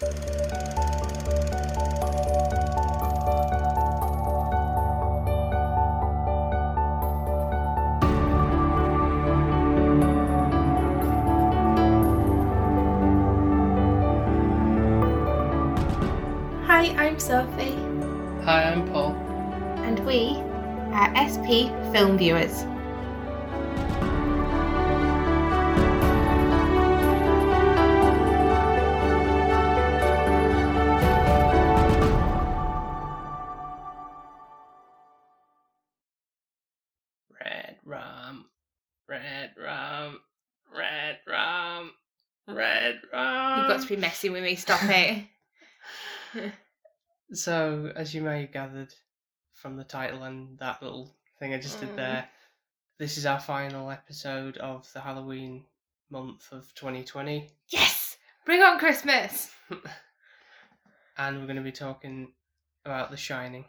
Hi, I'm Sophie, Hi, I'm Paul. and we are SP Film Viewers. Stop it. So, as you may have gathered from the title and that little thing I just Mm. did there, this is our final episode of the Halloween month of 2020, yes! Bring on Christmas! and we're going to be talking about The Shining,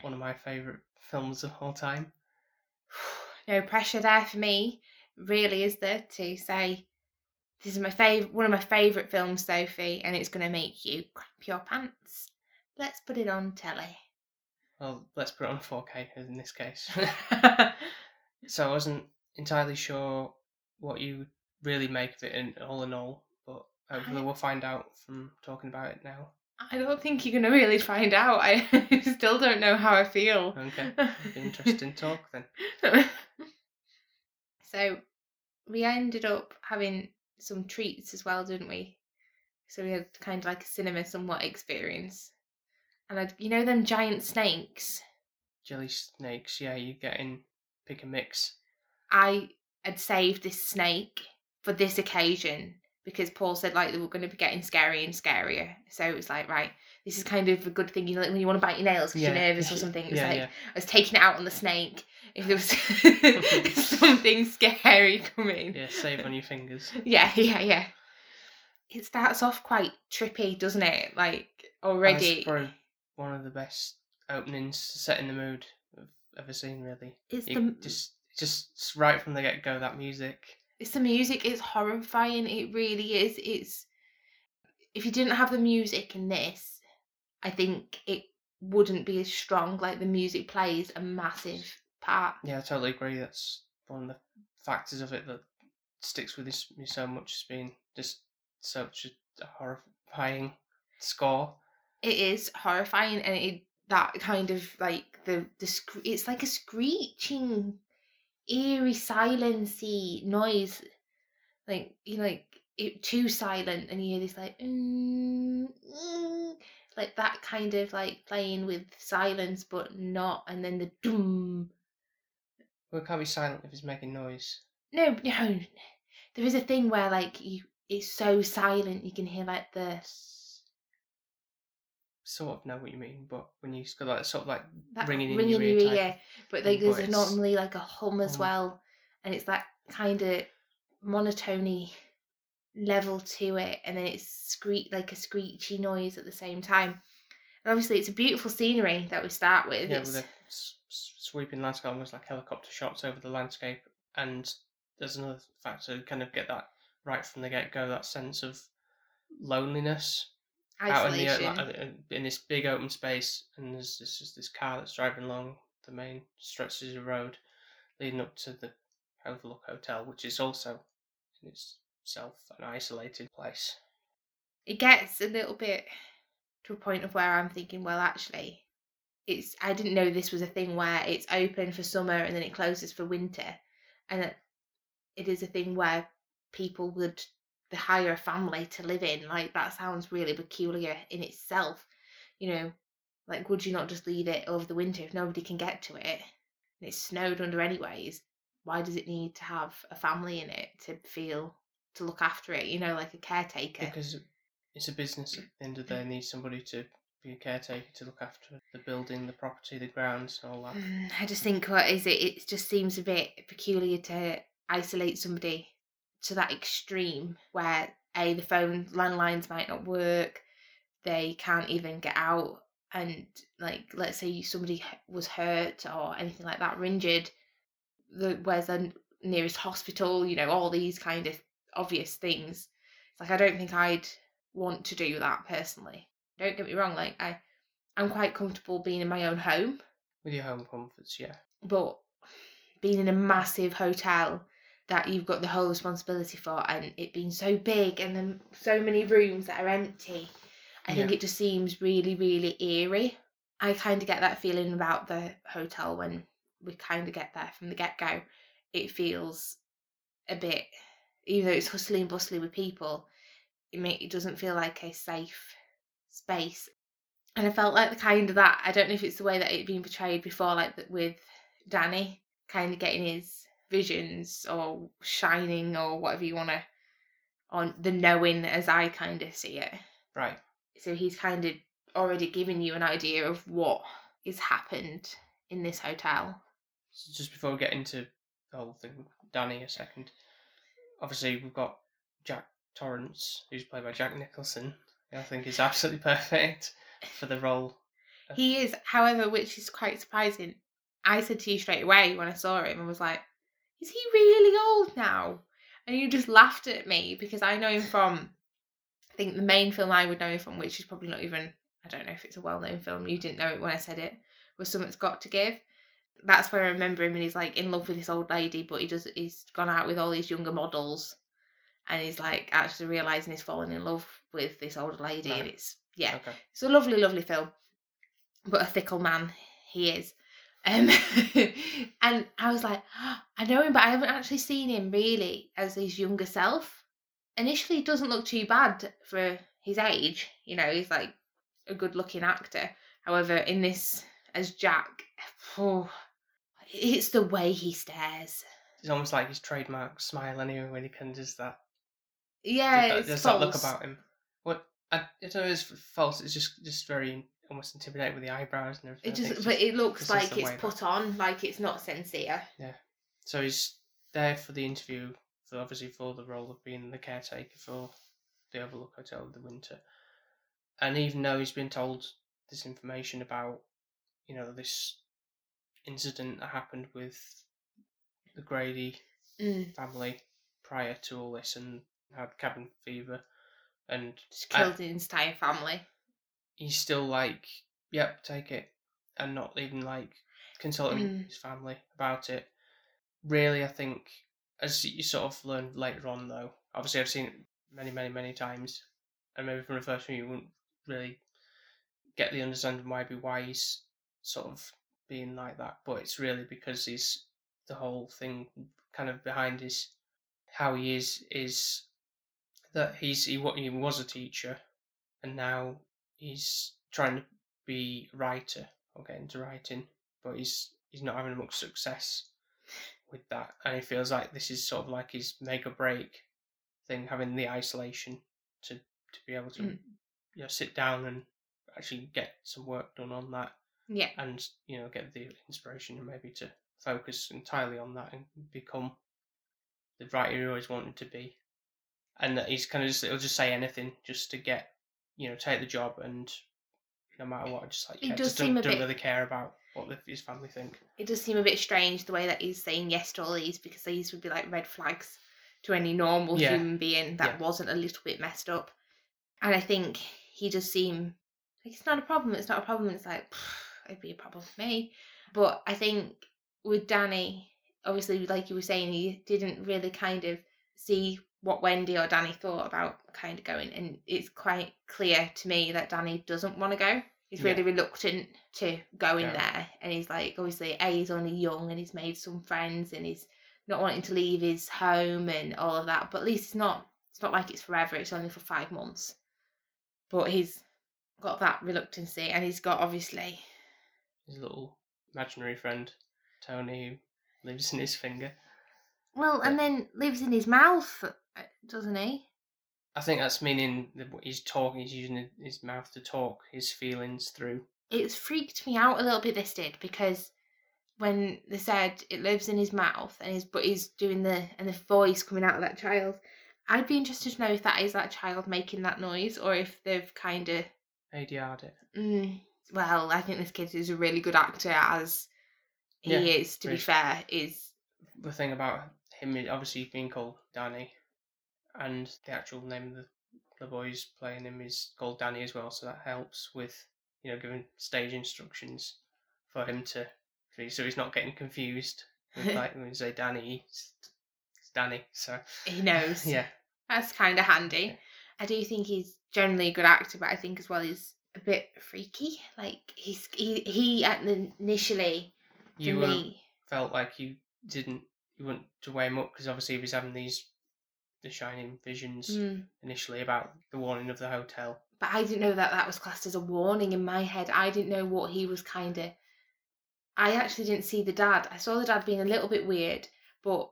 one of my favourite films of all time. No pressure there for me, really, is there, to say this is my favorite, one of my favourite films, Sophie, and it's going to make you crap your pants. Let's put it on telly. Well, let's put it on 4K in this case. so I wasn't entirely sure what you really make of it in all in all, but hopefully I- we'll find out from talking about it now. I don't think you're going to really find out. I still don't know how I feel. Okay, interesting talk then. so we ended up having some treats as well, didn't we? So we had kind of like a cinema somewhat experience. And I, you know them giant snakes? Jelly snakes, yeah, you get in pick a mix. I had saved this snake for this occasion because Paul said like they were going to be getting scary and scarier. So it was like, right, this is kind of a good thing. You know, like when you want to bite your nails because Yeah. you're nervous or something. It was yeah, like yeah. I was taking it out on the snake. If there was something scary coming. Yeah, save on your fingers. Yeah, yeah, yeah. It starts off quite trippy, doesn't it? Like already. That's one of the best openings setting the mood I've ever seen, really. It's You the just, just right from the get go, that music. It's the music. It's horrifying. It really is. It's if you didn't have the music in this, I think it wouldn't be as strong. Like the music plays a massive part. Yeah, I totally agree. That's one of the factors of it that sticks with me so much has been just such a horrifying score. It is horrifying, and it that kind of like the the it's like a screeching, eerie, silency noise, like you know, like it too silent, and you hear this like mm, mm, like that kind of like playing with silence, but not, and then the doom. Well, it can't be silent if it's making noise. No, no, there is a thing where like you, it's so silent you can hear like the Sort of know what you mean, but when you got that sort of like that ringing in your ear, but like there's it's normally like a hum as hum. well, and it's that kind of monotony level to it, and then it's screech like a screechy noise at the same time. And obviously, it's a beautiful scenery that we start with. yeah, it's, with a s- s- sweeping landscape, almost like helicopter shots over the landscape. And there's another factor, kind of get that right from the get go, that sense of loneliness out in the isolation. like, uh, in this big open space, and there's this just this car that's driving along the main stretches of road leading up to the Overlook Hotel, which is also in itself an isolated place. it gets a little bit to a point of where I'm thinking, well, actually, it's I didn't know this was a thing where it's open for summer and then it closes for winter, and it is a thing where people would they hire a family to live in. Like that sounds really peculiar in itself, you know. Like, would you not just leave it over the winter if nobody can get to it? And it's snowed under anyways. Why does it need to have a family in it to feel to look after it? You know, like a caretaker. Because it's a business at the end of the day, it needs somebody to be a caretaker to look after the building, the property, the grounds, and all that. Mm, I just think what is it? It just seems a bit peculiar to isolate somebody to that extreme where a the phone landlines might not work, they can't even get out, and like let's say somebody was hurt or anything like that, or injured, the where's the nearest hospital? You know all these kind of obvious things. It's like I don't think I'd want to do that personally. Don't get me wrong, like I I'm quite comfortable being in my own home, With your home comforts, yeah. but being in a massive hotel that you've got the whole responsibility for and it being so big and then so many rooms that are empty, I think it just seems really, really eerie. I kind of get that feeling about the hotel when we kind of get there from the get go. It feels a bit, even though it's hustling and bustling with people, it, may, it doesn't feel like a safe space. And I felt like the kind of that, I don't know if it's the way that it'd been portrayed before, like with Danny, kind of getting his visions or shining or whatever you want to, on the knowing as I kind of see it. Right. So he's kind of already given you an idea of what has happened in this hotel. So just before we get into the whole thing Danny a second, obviously we've got Jack Torrance, who's played by Jack Nicholson. I think is absolutely perfect for the role. He is, however, which is quite surprising. I said to you straight away when I saw him and was like, is he really old now? And you just laughed at me because I know him from, I think the main film I would know him from, which is probably not even, I don't know if it's a well known film, you didn't know it when I said it, was Something's Got to Give. That's where I remember him and he's like in love with this old lady, but he does he's gone out with all these younger models and he's like actually realising he's fallen in love with this older lady and it's yeah. Okay. It's a lovely, lovely film, but a fickle man he is. Um, and I was like, I know him, but I haven't actually seen him really as his younger self. Initially, he doesn't look too bad for his age. You know, he's like a good-looking actor. However, in this as Jack, oh, it's the way he stares. It's almost like his trademark smile anyway when he can just that. Yeah, that- it's there's that look about him. What I, I don't know, it's false. It's just just very almost intimidating with the eyebrows and everything. It just, but it looks like it's put on, like it's not sincere. Yeah. So he's there for the interview, for obviously for the role of being the caretaker for the Overlook Hotel in the winter. And even though he's been told this information about, you know, this incident that happened with the Grady Mm, family prior to all this and had cabin fever, and just I- killed his entire family. He's still like, yep, take it, and not even like consulting Mm. his family about it. Really, I think as you sort of learn later on, though, obviously I've seen it many, many, many times, and maybe from the first one you wouldn't really get the understanding why be why he's sort of being like that, but it's really because he's the whole thing kind of behind his how he is is that he's he, he was a teacher and now he's trying to be a writer or get into writing, but he's he's not having much success with that, and he feels like this is sort of like his make or break thing, having the isolation to to be able to Mm. you know sit down and actually get some work done on that, Yeah. and you know get the inspiration and maybe to focus entirely on that and become the writer he always wanted to be, and that he's kind of just he'll just say anything just to get you know take the job and no matter what I just like yeah, does just seem don't, a don't bit- really care about what the, his family think. It does seem a bit strange the way that he's saying yes to all these because these would be like red flags to any normal Yeah. human being that Yeah. wasn't a little bit messed up. And I think he does seem like it's not a problem. It's not a problem. It's like it'd be a problem for me. But I think with Danny, obviously, like you were saying, he didn't really kind of see what Wendy or Danny thought about kind of going, and it's quite clear to me that Danny doesn't want to go. He's Yeah. really reluctant to go in Yeah. there, and he's like, obviously, a he's only young and he's made some friends, and he's not wanting to leave his home and all of that. But at least it's not. It's not like it's forever. It's only for five months. But he's got that reluctancy, and he's got obviously His little imaginary friend Tony who lives in his finger. Well, and then lives in his mouth, doesn't he? I think that's meaning that he's talking. He's using his mouth to talk his feelings through. It's freaked me out a little bit. This did because when they said it lives in his mouth and he's but he's doing the and the voice coming out of that child. I'd be interested to know if that is that child making that noise or if they've kind of. ADR'd it. Mm, well, I think this kid is a really good actor, as he Yeah, is. To be fair, is The thing about him is obviously being called Danny, and the actual name of the the boy's playing him is called Danny as well, so that helps with you know giving stage instructions for him to so he's not getting confused. With, like when you say Danny, it's, it's Danny. So He knows. yeah, That's kind of handy. I do think he's generally a good actor, but I think as well he's a bit freaky. Like he's he he at the initially for you um, me. felt like you didn't you want to weigh him up because obviously he was having these the shining visions Mm. initially about the warning of the hotel. But I didn't know that that was classed as a warning in my head. I didn't know what he was kind of. I actually didn't see the dad. I saw the dad being a little bit weird, but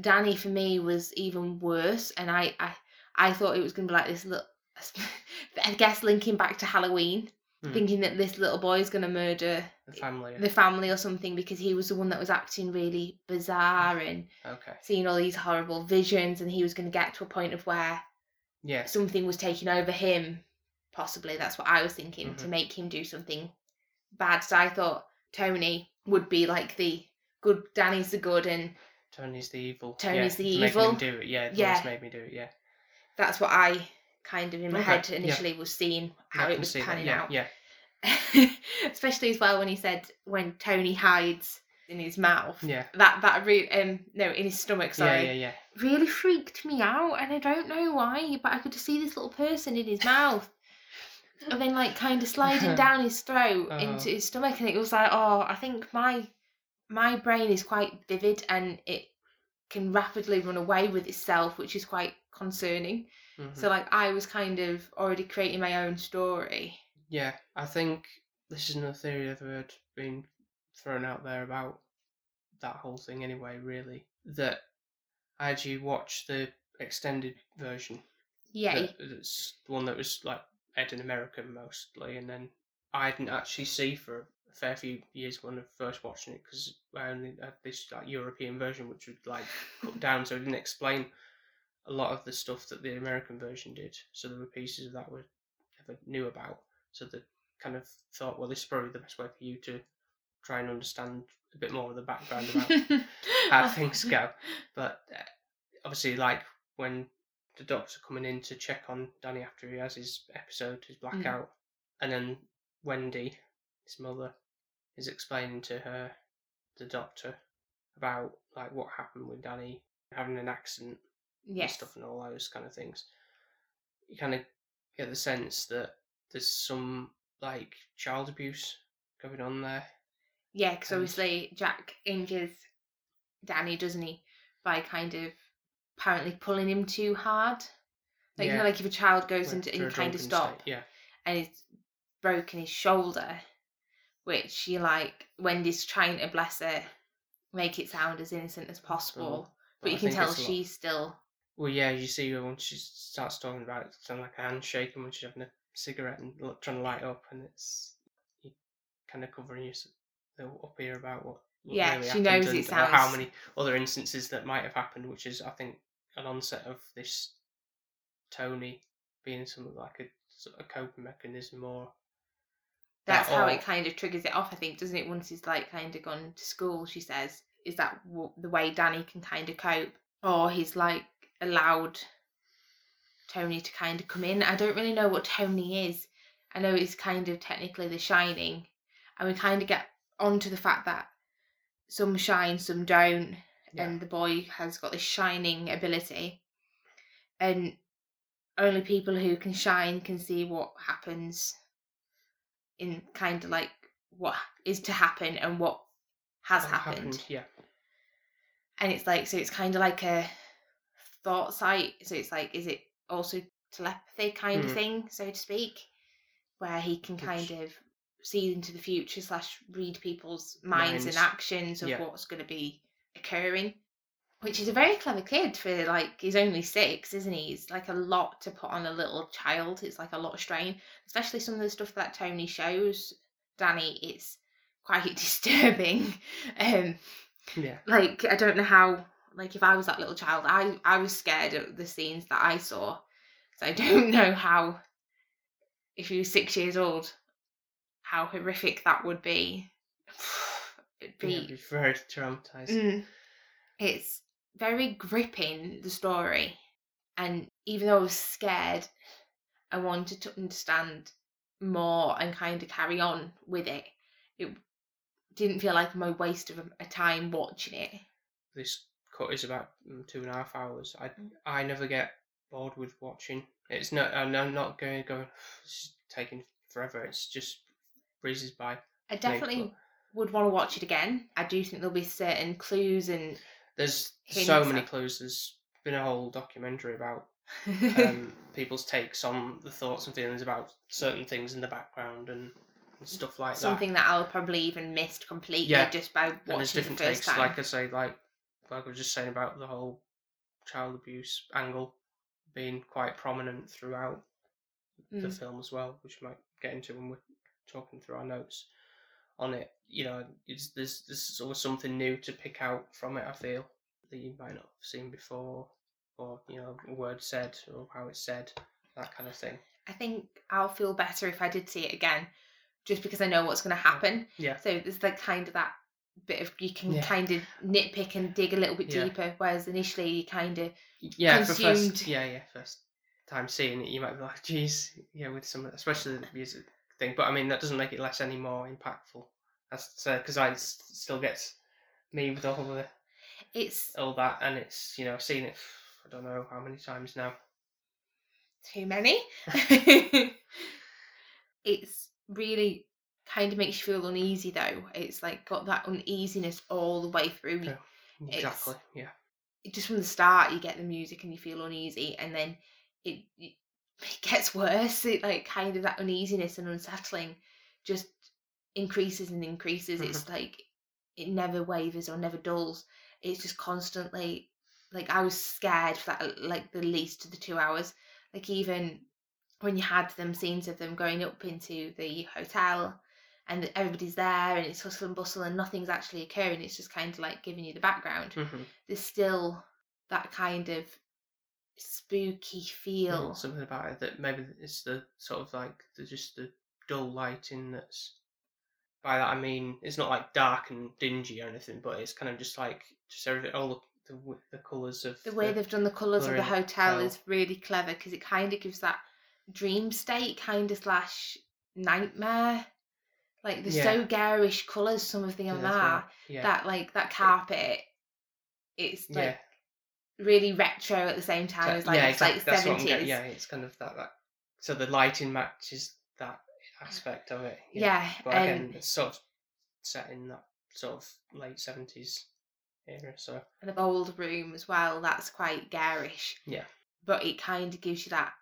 Danny for me was even worse. And I, I, I thought it was going to be like this little. I guess linking back to Halloween, Hmm. thinking that this little boy is going to murder The family. the family or something because he was the one that was acting really bizarre and okay. seeing all these horrible visions, and he was going to get to a point of where Yes. something was taking over him possibly that's what i was thinking to Mhm. make him do something bad so i thought tony would be like the good danny's the good and Tony's the evil. Tony's yeah, the making evil. Him do it. Yeah. Yeah. made me do it. Yeah. that's what i kind of in my Okay, head yeah. initially was seeing how it was see that, panning yeah, out Yeah. especially as well when he said when tony hides in his mouth Yeah. that that really um no in his stomach sorry Yeah. Yeah. Yeah. really freaked me out and I don't know why, but I could just see this little person in his mouth. and then like kind of sliding down his throat Oh. into his stomach and it was like, oh, I think my my brain is quite vivid and it can rapidly run away with itself, which is quite concerning. Mhm. So like I was kind of already creating my own story. Yeah, I think this is another theory I've heard being thrown out there about that whole thing anyway, really. That I actually watched the extended version. Yeah. that- That's the one that was like aired in America mostly, and then I didn't actually see for a fair few years when I first watching it because I only had this like European version which would like cut down, so it didn't explain a lot of the stuff that the American version did. So there were pieces of that we never knew about. So they kind of thought, well, this is probably the best way for you to try and understand a bit more of the background about how things go. But uh, obviously, like when the doctors are coming in to check on Danny after he has his episode, his blackout, and then Wendy, his mother, is explaining to her, the doctor, about like what happened with Danny having an accident and stuff and all those kind of things. You kind of get the sense that there's some like child abuse going on there. Yeah, because And- obviously Jack injures Danny, doesn't he? By kind of apparently pulling him too hard. Like you know, like if a child goes into and kind of stop state, Yeah, and he's broken his shoulder, which you like Wendy's trying to bless her, make it sound as innocent as mm, possible. But, you I can tell it's a lot- she's still Well, yeah, you see her when she starts talking about it, sound like a handshake, and when she's having a cigarette and lo- trying to light up, and it's you kind of covering your up here about what. what Yeah, really she knows and, it or how many other instances that might have happened, which is, I think, an onset of this Tony being something like a sort of coping mechanism, or that's how or- it kind of triggers it off, I think, doesn't it? Once he's like kind of gone to school, she says, is that w- the way Danny can kind of cope, or he's like allowed Tony to kind of come in. I don't really know what Tony is. I know it's kind of technically The Shining, and we kind of get onto the fact that some shine, some don't, Yeah. and the boy has got this shining ability, and only people who can shine can see what happens in kind of like what is to happen and what has what happened. Yeah, And it's like, so it's kind of like a thought sight. So it's like, is it also telepathy kind of Hmm. thing, so to speak, where he can kind Which- of see into the future slash read people's minds, and actions of Yeah. what's going to be occurring. Which is a very clever kid for like he's only six, isn't he? It's like a lot to put on a little child. It's like a lot of strain, especially some of the stuff that Tony shows Danny. It's quite disturbing. Um, yeah, like I don't know how like if I was that little child, I I was scared of the scenes that I saw. So I don't know how if you were six years old, how horrific that would be. It'd yeah, be it'd be very traumatizing. Mm. It's very gripping, the story. And even though I was scared, I wanted to understand more and kind of carry on with it. It didn't feel like my waste of a, a time watching it. This cut is about mm, two and a half hours. I Mm. I never get bored with watching. It's not. I'm I'm not going going. This is taking forever. It's just breezes by. I definitely would want to watch it again. I do think there'll be certain clues and There's so many at- clues. There's been a whole documentary about um, people's takes on the thoughts and feelings about certain things in the background and, and stuff like that. something that I'll probably even missed completely Yeah. just by and there's watching the different first takes. time. Like I say, like like I was just saying about the whole child abuse angle being quite prominent throughout the Mm. film as well, which we might get into when we're talking through our notes on it. You know, it's there's there's always something new to pick out from it. I feel that you might not have seen before, or you know, a word said or how it's said, that kind of thing. I think I'll feel better if I did see it again, just because I know what's going to happen. Yeah. So there's like kind of that bit of you can Yeah. kind of nitpick and dig a little bit Yeah. deeper, whereas initially you kind of Yeah, for Consumed. first, yeah, yeah, first time seeing it, you might be like, "Geez, yeah," with some, especially the music thing. But I mean, that doesn't make it less any more impactful. That's because I still gets me with all the it's all that, and it's you know, I've seen it. I don't know how many times now. too many. it's really kind of makes you feel uneasy though. It's like got that uneasiness all the way through. Yeah. It's- Exactly. Yeah. Just from the start, you get the music and you feel uneasy, and then it it gets worse. It like kind of that uneasiness and unsettling just increases and increases. Mm-hmm. It's like it never wavers or never dulls. It's just constantly like I was scared for that like the least of the two hours. Like even when you had them scenes of them going up into the hotel and everybody's there and it's hustle and bustle and nothing's actually occurring. It's just kind of like giving you the background. hmm There's still that kind of spooky feel. something about it that maybe it's the sort of like the just the dull lighting that's. By that I mean it's not like dark and dingy or anything, but it's kind of just like just everything, all the the, the colours of the way they've done the colours of the hotel hotel. is really clever because it kind of gives that dream state kind of slash nightmare. Like they're so garish colours, some of them Yeah, are. Yeah. That like that carpet, it's yeah. like really retro at the same time So- as like yeah, it's like exactly. I'm seventies. Yeah, it's kind of that, that. So the lighting matches that aspect of it. Yeah, But um, again, it's sort of set in that sort of late seventies era. So and the old room as well. That's quite garish. Yeah. but it kind of gives you that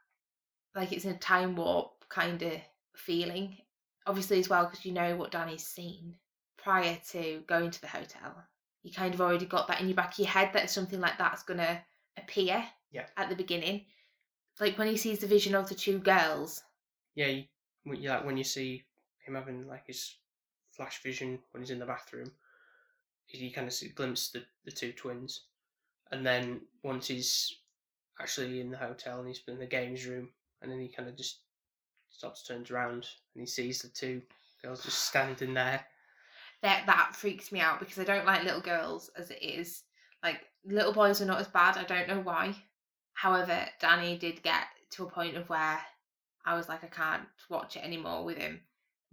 like it's in a time warp kind of feeling. Obviously, as well because you know what Danny's seen prior to going to the hotel. You kind of already got that in your back of your head that something like that's gonna appear. Yeah. At the beginning, like when he sees the vision of the two girls. yeah, you, you like when you see him having like his flash vision when he's in the bathroom, you kind of see glimpse the the two twins, and then once he's actually in the hotel and he's in the games room, and then he kind of just stops, turns around, and he sees the two girls just standing there. that that freaks me out because I don't like little girls as it is. Like little boys are not as bad. I don't know why. However, Danny did get to a point of where I was like, I can't watch it anymore with him.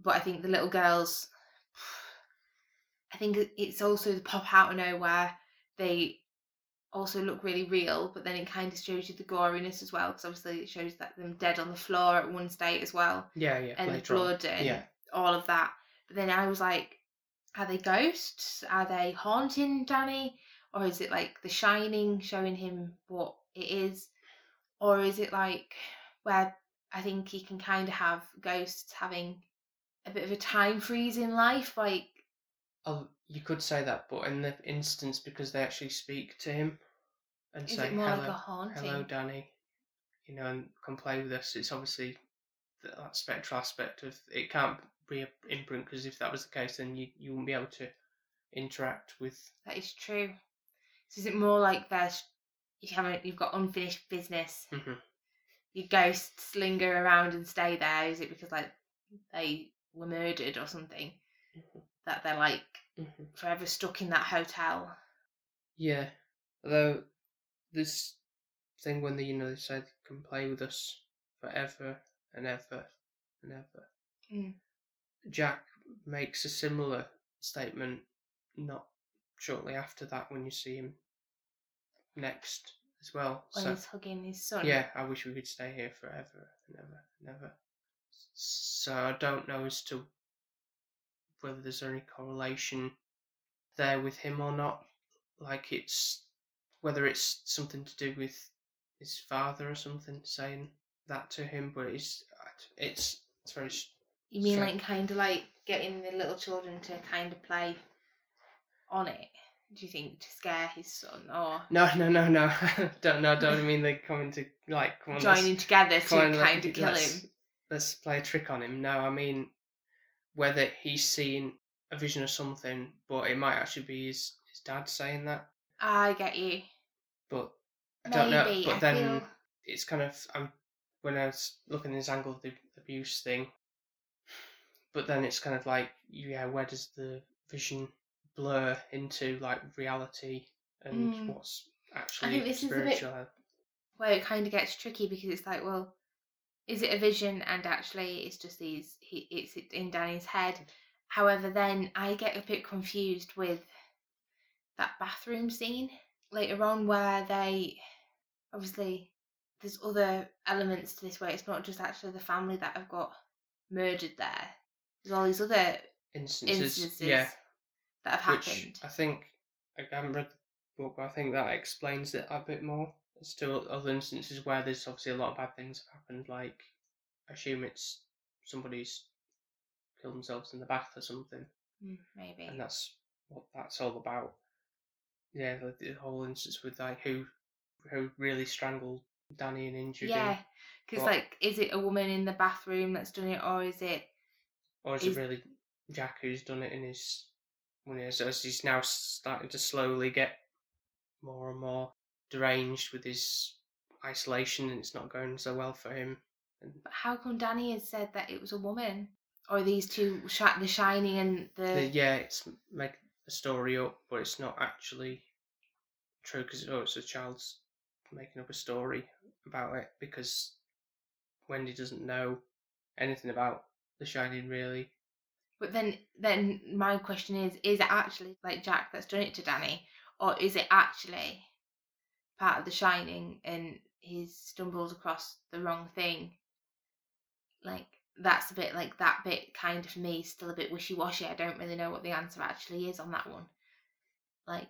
But I think the little girls, I think it's also the pop out of nowhere. They also look really real, but then it kind of shows you the goriness as well, because obviously it shows that them dead on the floor at one state as well Yeah, yeah. and the later on. blood and Yeah. all of that. But then I was like, are they ghosts? Are they haunting Danny? Or is it like the shining showing him what it is? Or is it like where I think you can kind of have ghosts having a bit of a time freeze in life? Like, Oh, you could say that, but in the instance because they actually speak to him and is say it more hello, like a haunting? hello, Danny, you know, and come play with us. It's obviously that, that spectral aspect of it can't be a imprint because if that was the case, then you you wouldn't be able to interact with. That is true. So is it more like there's you haven't you've got unfinished business Mhm. your ghosts linger around and stay there? Is it because like they were murdered or something Mhm. That they're like Mhm. forever stuck in that hotel? Yeah, although this thing when they you know they said come play with us forever and ever and ever. Mm. Jack makes a similar statement not shortly after that when you see him next as well. When so he's hugging his son. yeah, I wish we could stay here forever and ever and ever. So I don't know as to whether there's any correlation there with him or not. Like it's whether it's something to do with his father or something saying that to him, but it's it's it's very You mean So- like kind of like getting the little children to kind of play on it? Do you think to scare his son or no no no no don't no don't mean they coming to like come on, joining together to kind of kill let's- him? let's play a trick on him. No, I mean whether he's seen a vision of something, but it might actually be his, his dad saying that. I get you. But I don't know. Maybe, But I then feel- it's kind of I'm when I was looking at this angle of the abuse thing. But then it's kind of like yeah, where does the vision blur into like reality and Mm. what's actually think this is a bit- spiritual? where it kind of gets tricky because it's like, well, is it a vision and actually it's just these he it's in Danny's head. However, then I get a bit confused with that bathroom scene later on where they obviously there's other elements to this where it's not just actually the family that have got murdered there. There's all these other Instances, instances yeah. that have which happened. I think I haven't read the book, but I think that explains it a bit more. There's still other instances where there's obviously a lot of bad things have happened. Like, I assume it's somebody's killed themselves in the bath or something, Mm, maybe. and that's what that's all about. Yeah, the, the whole instance with like who who really strangled Danny and injured Yeah, him, because like, is it a woman in the bathroom that's done it, or is it? or is, is- it really Jack who's done it in his when he's as he's now starting to slowly get more and more deranged with his isolation and it's not going so well for him. And But how come Danny has said that it was a woman, or these two, the Shining and the? the, yeah, it's make a story up, but it's not actually true because oh, it's a child's making up a story about it because Wendy doesn't know anything about the Shining really. But then, then my question is: Is it actually like Jack that's done it to Danny, or is it actually part of the Shining and he stumbles across the wrong thing? Like that's a bit like that bit kind of for me still a bit wishy washy. I don't really know what the answer actually is on that one. Like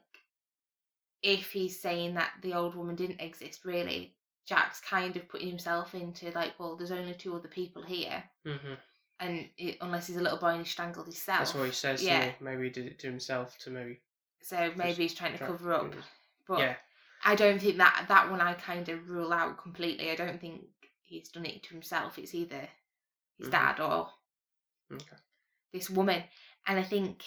if he's saying that the old woman didn't exist, really, Jack's kind of putting himself into like, well, there's only two other people here, hmm and it, unless he's a little boy and he strangled himself. That's what he says. Yeah. Yeah, maybe he did it to himself to maybe. So maybe he's trying to cover up. But yeah, I don't think that that one I kind of rule out completely. I don't think he's done it to himself. It's either his Mhm. dad or okay. this woman. And I think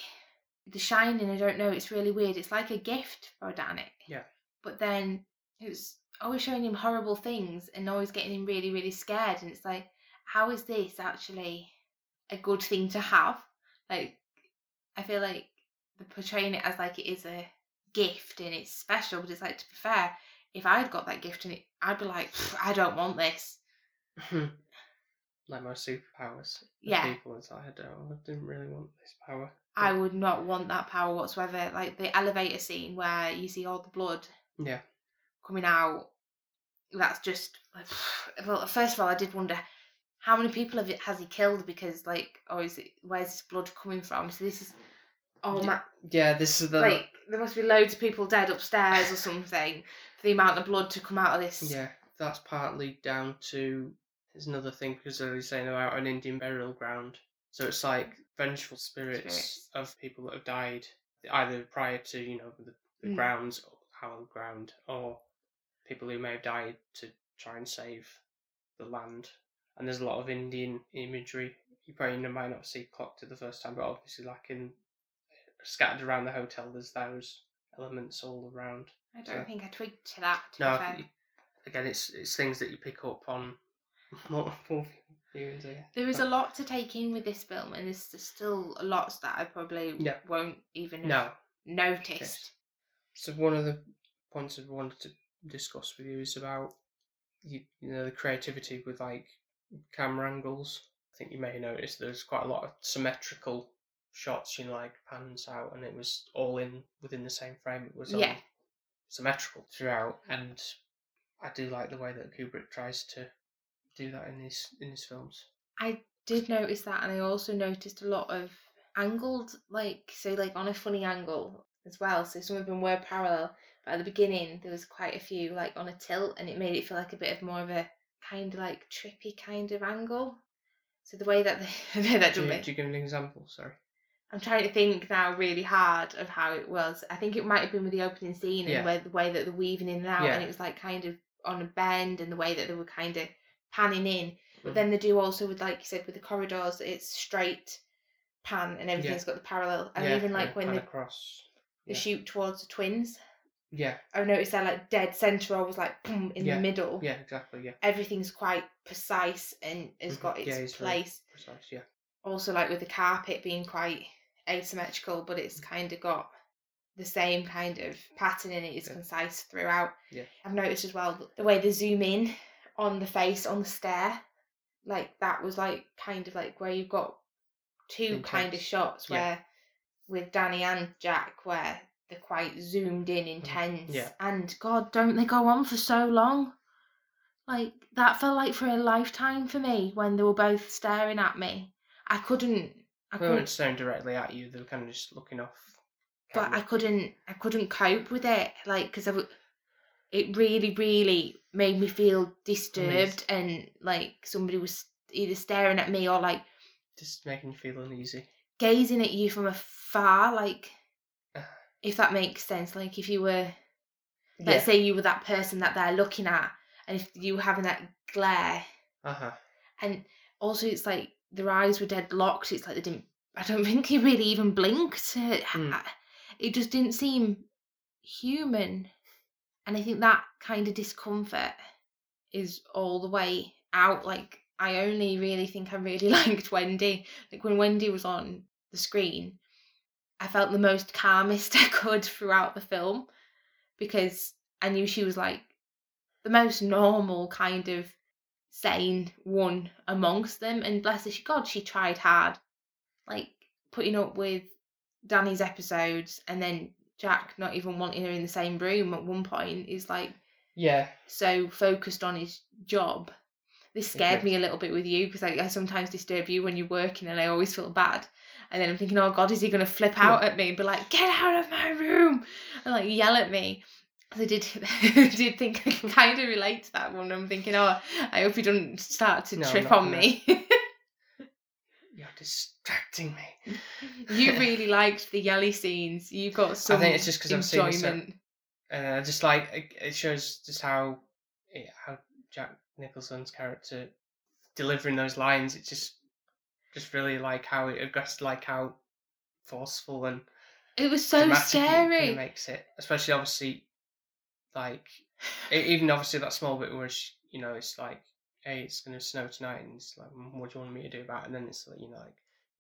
The Shining, I don't know, it's really weird. It's like a gift for Danny. Yeah. But then it's always showing him horrible things and always getting him really, really scared. And it's like, how is this actually a good thing to have? Like, I feel like they're portraying it as like it is a gift and it's special, but it's like, to be fair, if I'd got that gift and it, I'd be like, I don't want this. like my superpowers. Yeah. People, it's like I don't. I didn't really want this power. I would not want that power whatsoever. Like the elevator scene where you see all the blood Yeah. coming out. That's just like, well. First of all, I did wonder how many people have it, has he killed because like, or is it where's this blood coming from? So this is oh Yeah, my, Yeah, this is the. like there must be loads of people dead upstairs or something for the amount of blood to come out of this. Yeah, that's partly down to. There's another thing because was saying about an Indian burial ground. So it's like vengeful spirits, Spirits. of people that have died either prior to you know the, the Mm. grounds, hallowed ground, or people who may have died to try and save the land. And there's a lot of Indian imagery. You probably might not see clocked it the first time, but obviously, like in scattered around the hotel, there's those elements all around. I don't So- think I twigged to that. To No, be fair. again, it's it's things that you pick up on multiple viewings. There is a lot to take in with this film, and there's still lots that I probably Yeah. won't even have No, noticed. so one of the points I wanted to discuss with you is about you, you know the creativity with like camera angles. I think you may notice there's quite a lot of symmetrical shots, you know, like pans out, and it was all in within the same frame. It was Yeah. um, symmetrical throughout, and I do like the way that Kubrick tries to do that in his in his films. I did notice that, and I also noticed a lot of angled, like so, like on a funny angle as well. So some of them were parallel, but at the beginning there was quite a few like on a tilt, and it made it feel like a bit of more of a kind of like trippy kind of angle. So the way that they, that Do do you give an example? Sorry. I'm trying to think now really hard of how it was. I think it might have been with the opening scene Yeah. and where the way that they're weaving in and out, Yeah. and it was like kind of on a bend, and the way that they were kind of panning in. But Mhm. then they do also with, like you said, with the corridors, it's straight pan and everything's got the parallel. And yeah, even like when they, across. they shoot towards the twins, Yeah, I noticed they're like dead center. I was like boom, in Yeah, the middle. yeah, exactly. Yeah, Everything's quite precise and has Mhm. got Yeah, its it's place. precise. Yeah, also like with the carpet being quite asymmetrical, but it's kind of got the same kind of pattern in it. It's Yeah. concise throughout. Yeah. I've noticed as well the way they zoom in on the face on the stare, like that was like kind of like where you've got two kind of Intense. shots Yeah. where with Danny and Jack where they're quite zoomed in, intense. Mm-hmm. Yeah. And God, don't they go on for so long? Like that felt like for a lifetime for me when they were both staring at me. I couldn't. I they couldn't. weren't staring directly at you; they were kind of just looking off. but I camera. couldn't. I couldn't cope with it. Like because I w- it really, really made me feel disturbed and like somebody was either staring at me or like just making you feel uneasy. gazing at you from afar. Like if that makes sense. Like if you were, let's say you were that person that they're looking at, and if you were having that glare Uh huh. and also it's like their eyes were dead locked. It's like they didn't. I don't think he really even blinked. It, Hmm. it just didn't seem human, and I think that kind of discomfort is all the way out. Like I only really think I really liked Wendy. Like when Wendy was on the screen, I felt the most calmest I could throughout the film because I knew she was like the most normal kind of sane one amongst them. And bless her, she God, she tried hard, like putting up with Danny's episodes, and then Jack not even wanting her in the same room at one point is like Yeah. so focused on his job. This scared me a little bit with you because I, I sometimes disturb you when you're working, and I always feel bad. And then I'm thinking, oh God, is he going to flip out at me and be like, get out of my room, and like yell at me? So I did did think I can kind of relate to that one. I'm thinking, oh, I hope he doesn't start to No, trip on gonna. me. You're distracting me. you really liked the yelly scenes. You got some I think it's just because I've seen this, uh. Just like it, it shows just how it, how Jack Nicholson's character delivering those lines. It's just just really like how it aggressed, like how forceful and It was so dramatic it scary. makes it. Especially obviously, like even obviously that small bit where she, you know it's like, hey, it's gonna snow tonight, and it's like, "Mm, what do you want me to do about? it? And then it's like, you know, like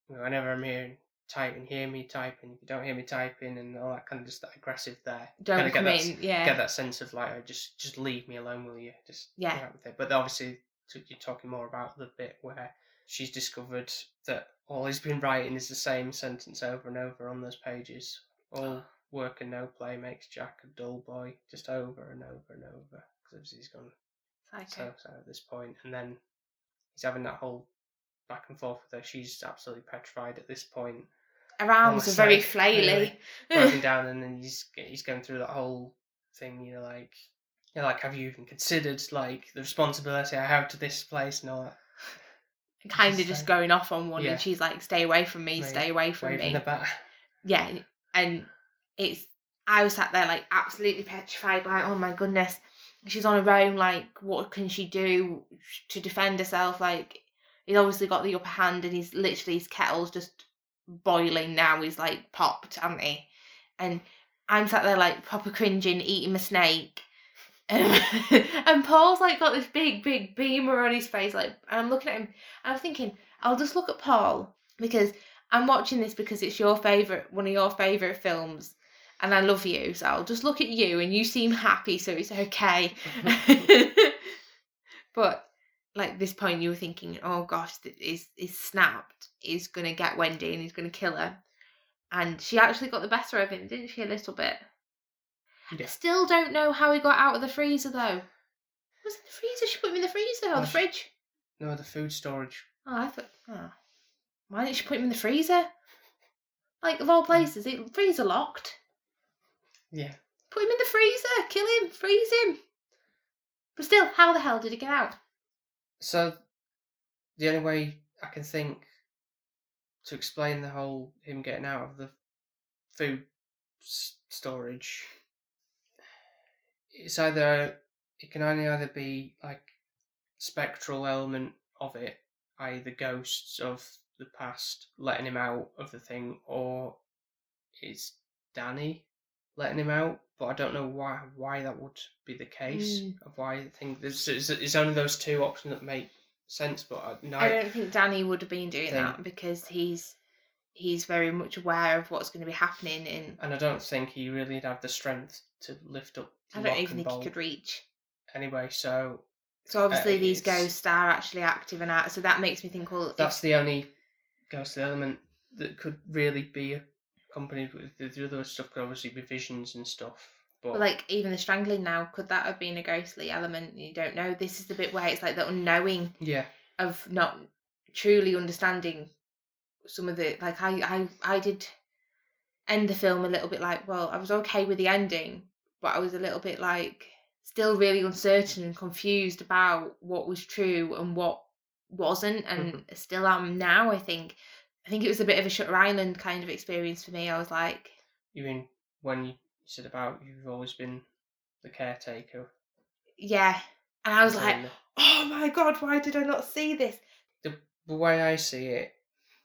whenever I'm here typing, hear me typing. If you don't hear me typing, and all that kind of just that aggressive there. Don't Kinda get come that in. Yeah. Get that sense of like, oh, just just leave me alone, will you? Just Yeah. out with it. But obviously, you're talking more about the bit where she's discovered that all he's been writing is the same sentence over and over on those pages. All work and no play makes Jack a dull boy, just over and over and over. Because obviously he's gone Psycho. so so at this point, and then he's having that whole back and forth with her. She's absolutely petrified at this point, Her arms are almost very like, flaily. broken down, and then he's he's going through that whole thing. You know, like you know, like have you even considered like the responsibility I have to this place and all that? kind of Just just going off on one, Yeah. and she's like, "Stay away from me, Right, stay away from Waving me." the bat. yeah, and it's I was sat there like absolutely petrified, like, "Oh my goodness." She's on her own. Like, what can she do to defend herself? Like, he's obviously got the upper hand, and he's literally his kettle's just boiling now. He's like popped, hasn't he? And I'm sat there like proper cringing, eating my snake. And Paul's like got this big, big beamer on his face, like, and I'm looking at him, I'm thinking, I'll just look at Paul because I'm watching this because it's your favorite, one of your favorite films, and I love you, so I'll just look at you, and you seem happy, so it's okay. but like this point you were thinking, oh gosh, is is snapped. He's gonna get Wendy and he's gonna kill her. And she actually got the better of him, didn't she? A little bit. I Yeah. still don't know how he got out of the freezer though. Was it the freezer? She put him in the freezer or Oh, the she- fridge? No, the food storage. Oh, I thought. Oh. Why didn't she put him in the freezer? Like of all mm. places, it freezer locked. Yeah. Put him in the freezer. Kill him. Freeze him. But still, how the hell did he get out? So the only way I can think to explain the whole him getting out of the food s- storage, it's either it can only either be like spectral element of it, i.e. the ghosts of the past letting him out of the thing, or it's Danny letting him out. But I don't know why why that would be the case. Mm. Of why I think there's it's, it's only those two options that make sense. But I, no, I don't think Danny would have been doing Thing. that because he's he's very much aware of what's going to be happening, and and I don't think he really have the strength to lift up. I don't even think he could reach. Anyway, so So obviously these ghosts are actually active and out. So that makes me think, well, if- that's the only ghostly element that could really be accompanied with the, the other stuff. Could obviously be visions and stuff. But But like even the strangling now, could that have been a ghostly element? You don't know. This is the bit where it's like the unknowing yeah, of not truly understanding some of the like I I I did end the film a little bit like well I was okay with the ending, but I was a little bit like still really uncertain and confused about what was true and what wasn't, and mm-hmm. still am now. I think I think it was a bit of a Shutter Island kind of experience for me. I was like, you mean when you said about you've always been the caretaker. yeah, and I was like, oh my god, why did I not see this? the, the way I see it.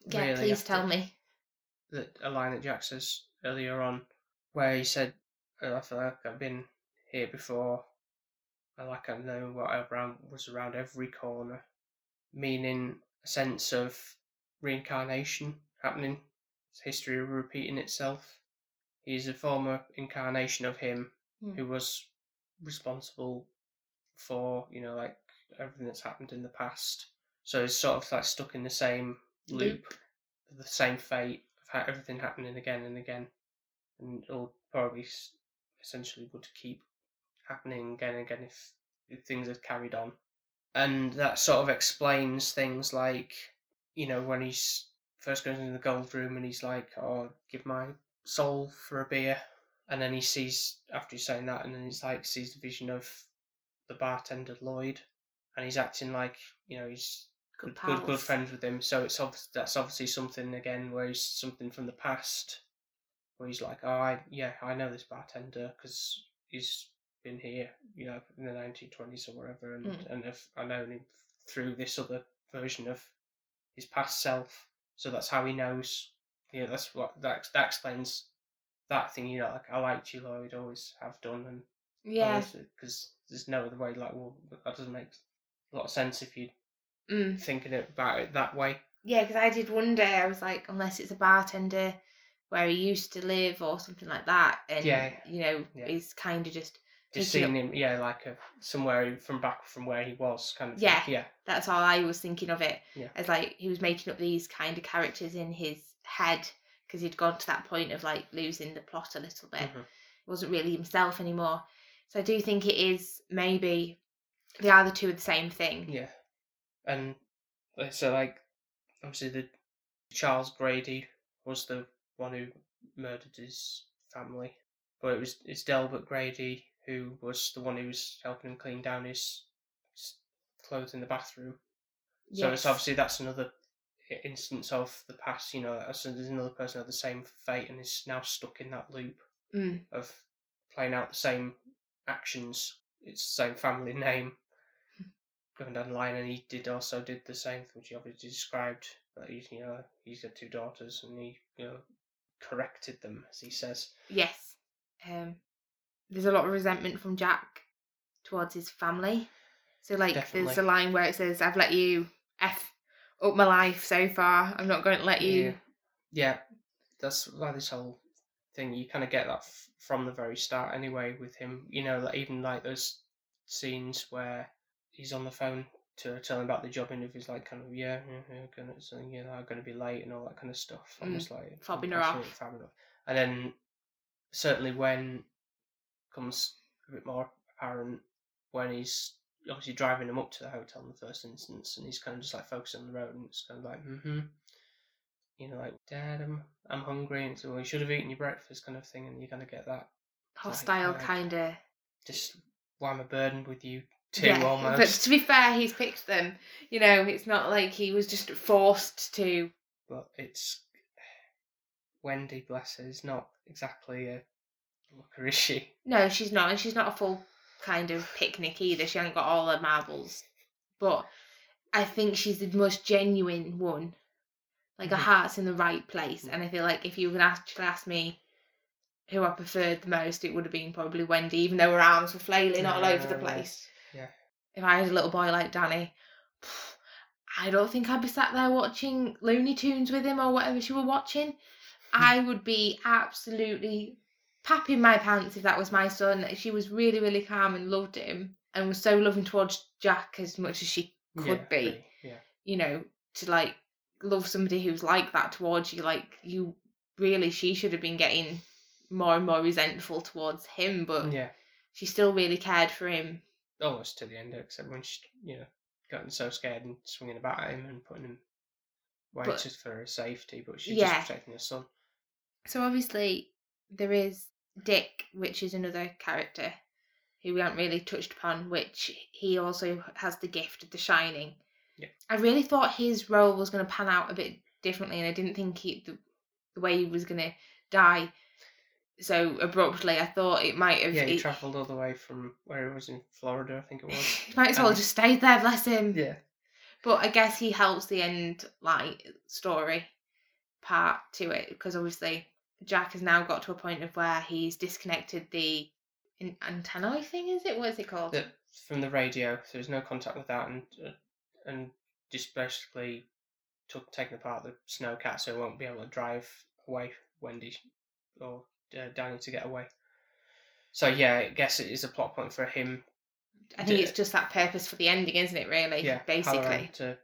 Yeah, really, please tell me. that a line that Jack says earlier on, where he said, "Oh, "I feel like I've been here before, and like I know what around was around every corner," meaning a sense of reincarnation happening, history repeating itself. He's a former incarnation of him Hmm. who was responsible for you know like everything that's happened in the past. So he's sort of like stuck in the same loop, Loop. the same fate of ha- everything happening again and again, and it'll probably s- essentially would keep happening again and again if, if things are carried on. And that sort of explains things like, you know, when he's first goes into the gold room and he's like, "Oh, give my soul for a beer," and then he sees after he's saying that, and then he's like sees the vision of the bartender Lloyd, and he's acting like you know he's Good good, good, friends with him. So it's obvious that's obviously something again where he's something from the past, where he's like, oh, I yeah, I know this bartender because he's been here, you know, in the nineteen twenties or whatever, and Mm. and if I know him through this other version of his past self. So that's how he knows. Yeah, that's what that that explains that thing. You know, like I liked you, Lloyd, always have done, and Yeah. because there's no other way. Like, well, that doesn't make a lot of sense if you Mm. thinking about it that way. Yeah, because I did wonder. I was like, unless it's a bartender where he used to live or something like that, and Yeah, you know, yeah. he's kind of just. Just seeing him, yeah, like a, somewhere from back from where he was, kind of. thing. Yeah. yeah, That's all I was thinking of it. Yeah. As like he was making up these kind of characters in his head because he'd gone to that point of like losing the plot a little bit. mhm. wasn't really himself anymore. So I do think it is maybe they are the two of the same thing. yeah. And uh, so, like, obviously, the Charles Grady was the one who murdered his family, but it was it's Delbert Grady who was the one who was helping him clean down his clothes in the bathroom. So it's obviously that's another instance of the past. You know, that's- there's another person who had the same fate and is now stuck in that loop Mm. of playing out the same actions. It's the same family name going down the line, and he did also did the same, which he obviously described. That he's you know he's got two daughters, and he you know corrected them as he says. Yes. Um, there's a lot of resentment from Jack towards his family. So like there's a line where it says, I've let you F up my life so far. I'm not going to let you Yeah. Yeah, that's why this whole thing you kind of get that f- from the very start anyway with him. You know, like even like those scenes where he's on the phone to tell him about the job interviews, like kind of yeah, yeah, yeah gonna you know, I'm gonna be late and all that kind of stuff. Mm, Almost like fobbing her absolutely off. fobbing her off. And then certainly when comes a bit more apparent when he's obviously driving him up to the hotel in the first instance, and he's kind of just like focusing on the road, and it's kind of like, mm-hmm. You know, like, Dad, I'm I'm hungry, and so well, you should have eaten your breakfast, kind of thing, and you're gonna get that Hostile like- kind of. just why am I burdened with you two Yeah, almost. but to be fair, he's picked them. You know, it's not like he was just forced to. but it's Wendy, bless her, is not exactly a looker, is she? No, she's not, and she's not a full kind of picnic either. She hasn't got all her marbles, but I think she's the most genuine one. Like her Mhm. heart's in the right place, Mm. and I feel like if you would actually ask me who I preferred the most, it would have been probably Wendy, even though her arms were flailing all over the place. Yeah. If I had a little boy like Danny, I don't think I'd be sat there watching Looney Tunes with him or whatever she were watching. I would be absolutely papping my pants if that was my son. She was really, really calm and loved him and was so loving towards Jack as much as she could yeah, be. Yeah. You know, to like love somebody who's like that towards you. Like you really, she should have been getting more and more resentful towards him, but Yeah. she still really cared for him. Oh, Almost to the end, except when she, you know, gotten so scared and swinging about at him and putting him just for her safety, but she's Yeah. just protecting her son. So obviously there is Dick, which is another character who we haven't really touched upon, which he also has the gift of the shining. Yeah. I really thought his role was going to pan out a bit differently, and I didn't think he, the, the way he was going to die so abruptly. I thought it might have. Yeah, he it- travelled all the way from where he was in Florida, I think it was. he might as well and- just stayed there, bless him. yeah. But I guess he helps the end like story part to it because obviously Jack has now got to a point of where he's disconnected the an- antennae thing. Is it? What is it called? The, from the radio, so there's no contact with that, and uh, and just basically took taken apart the snowcat, so it won't be able to drive away Wendy or uh, Danny to get away. So yeah, I guess it is a plot point for him. I think it's just that purpose for the ending, isn't it? Really, Yeah, basically. Halloran to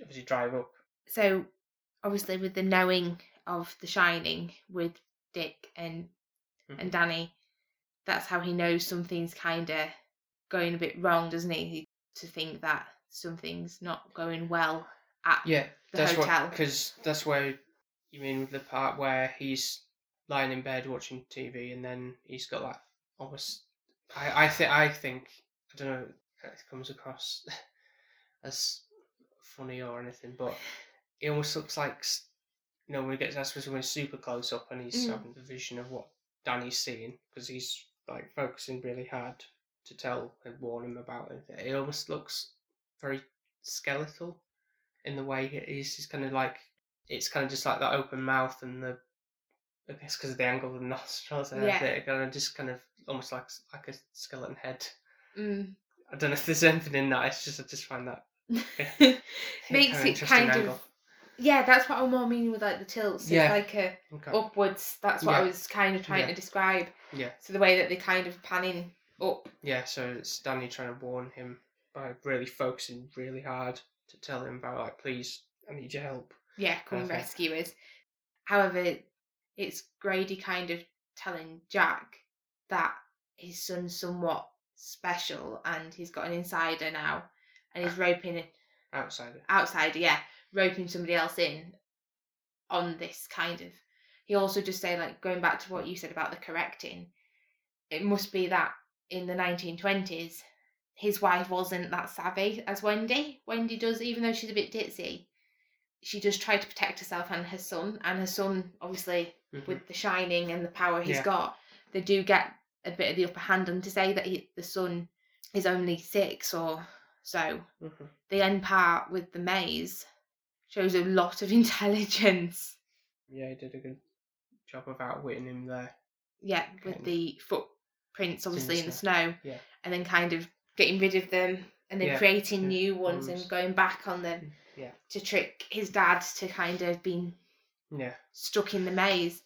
obviously drive up. So obviously, with the knowing of The Shining with Dick and Mhm. and Danny, that's how he knows something's kind of going a bit wrong, doesn't he? To think that something's not going well at Yeah, the that's hotel. because that's where you mean with the part where he's lying in bed watching TV and then he's got that almost. I I think I think I don't know it comes across as funny or anything, but it almost looks like you know when he gets that's when he's super close up and he's Mm. having the vision of what Danny's seeing because he's like focusing really hard to tell and warn him about it. It almost looks very skeletal in the way it is. He's kind of like it's kind of just like that open mouth and the I guess because of the angle of the nostrils and Yeah. it kind of just kind of almost like like a skeleton head. Mm. I don't know if there's anything in that. It's just I just find that Makes it kind angle. of yeah. That's what I'm more meaning with like the tilts. Yeah. It's like a Okay. upwards. That's what I was kind of trying Yeah. to describe. Yeah. So the way that they kind of panning up. Yeah, so it's Danny trying to warn him by really focusing really hard to tell him about like, please, I need your help. Yeah, come rescue us. However, it's Grady kind of telling Jack that his son's somewhat special and he's got an insider now and he's ah. roping Outsider. outsider, yeah, roping somebody else in on this kind of. He also just say like going back to what you said about the correcting, it must be that in the 1920s, his wife wasn't that savvy as Wendy. Wendy does, even though she's a bit ditzy, she does try to protect herself and her son. And her son, obviously, Mhm. with the shining and the power he's Yeah. got, they do get a bit of the upper hand. And to say that he, the son is only six or so, Mhm. the end part with the maze shows a lot of intelligence. Yeah, he did a good job of outwitting him there. Yeah, with the footprints obviously in the snow. Yeah. And then kind of getting rid of them and then Yeah, creating new ones ones. and going back on them Yeah. to trick his dad to kind of being Yeah. stuck in the maze.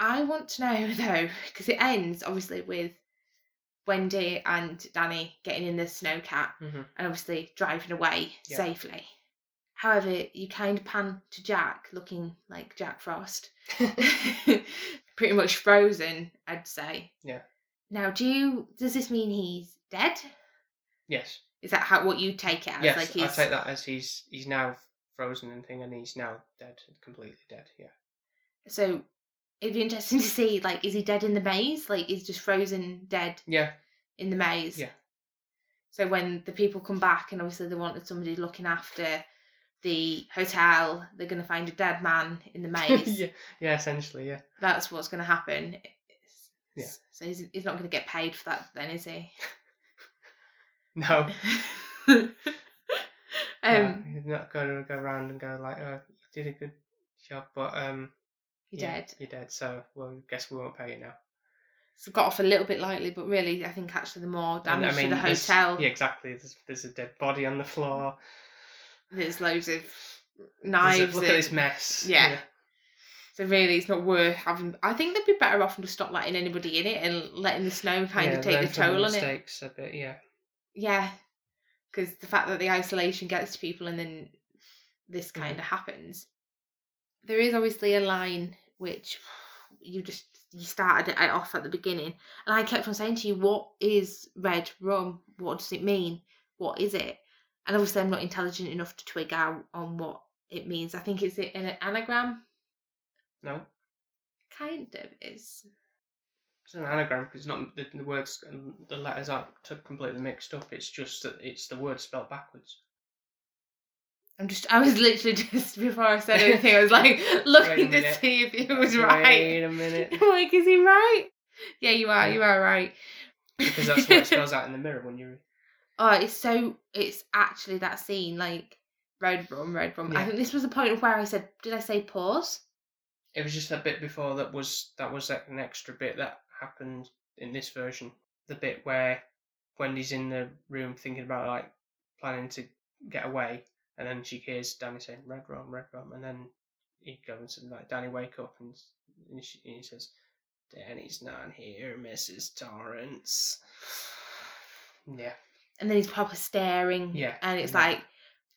I want to know though, because it ends obviously with Wendy and Danny getting in the snowcat Mhm. and obviously driving away Yeah. safely. However, you kind of pan to Jack looking like Jack Frost. Pretty much frozen, I'd say. Yeah. Now, do you does this mean he's dead? yes. Is that how what you take it as? Yes. like I take that as he's he's now frozen and thing, and he's now dead, completely dead. Yeah. so it'd be interesting to see like is he dead in the maze? Like is just frozen dead Yeah. in the maze? Yeah. So when the people come back and obviously they wanted somebody looking after the hotel, they're gonna find a dead man in the maze. yeah. Yeah. Essentially. Yeah. That's what's gonna happen. It's- Yeah. So he's, he's not gonna get paid for that then, is he? No. um no, he's not going to go around and go like, "Oh, you did a good job," but um, you're yeah, dead. You're dead. So well, guess we won't pay you now. So got off a little bit lightly, but really I think actually the more damage to the hotel. Yeah, exactly. There's, there's a dead body on the floor. There's loads of knives. look at this mess. Yeah. So really, it's not worth having. I think they'd be better off just stop letting anybody in it and letting the snow kind Yeah, of take the toll on it. a bit. Yeah. Yeah, because the fact that the isolation gets to people and then this mm. kind of happens. There is obviously a line which you just you started it off at the beginning, and I kept on saying to you, "What is red rum? What does it mean? What is it?" And obviously, I'm not intelligent enough to twig out on what it means. I think it's it an anagram, No, kind of is. it's an anagram because it's not the, the words and the letters aren't completely mixed up. It's just that it's the word spelled backwards. I'm just. I was literally just before I said anything. I was like looking to see if it was right. Wait a minute. I'm like, is he right? Yeah, you are. You are right. Because that's what it spells out in the mirror when you. Oh, it's so. It's actually that scene, like red rum, red rum. I think this was the point where I said, did I say pause? It was just a bit before that was that was like an extra bit that happened in this version. The bit where Wendy's in the room thinking about like planning to get away, and then she hears Danny saying "red rum, red rum," and then he goes and like Danny wake up and, and she, and he says, "Danny's not here, Mrs. Torrance." Yeah, And then he's proper staring. Yeah, And it's yeah. like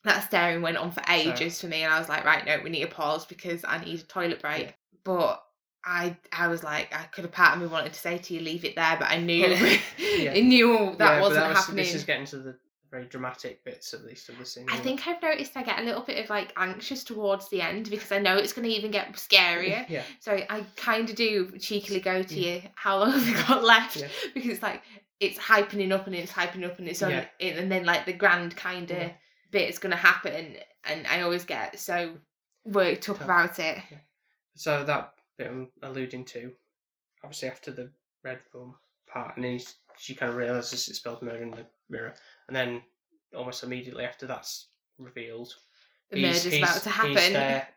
that staring went on for ages for me, and I was like, right, no, we need a pause because I need a toilet break. Yeah. But I, I was like, I could have part of me wanted to say to you, leave it there, but I knew, Yeah. I knew that wasn't that was, happening. This is getting to the very dramatic bits, at least, of the scene. I think I've noticed I get a little bit of like anxious towards the end because I know it's going to even get scarier. Yeah, So I kind of do cheekily go to you, how long have we got left? Yeah. Because it's like it's hypening up and it's hypening up and it's on, Yeah. and then like the grand kind of Yeah. bit is going to happen, and I always get so worked up about it. So that bit I'm alluding to, obviously after the red room part, and then she kind of realizes it's spelled murder in the mirror, and then almost immediately after that's revealed, The he's- murder's he's- about to happen. He's there,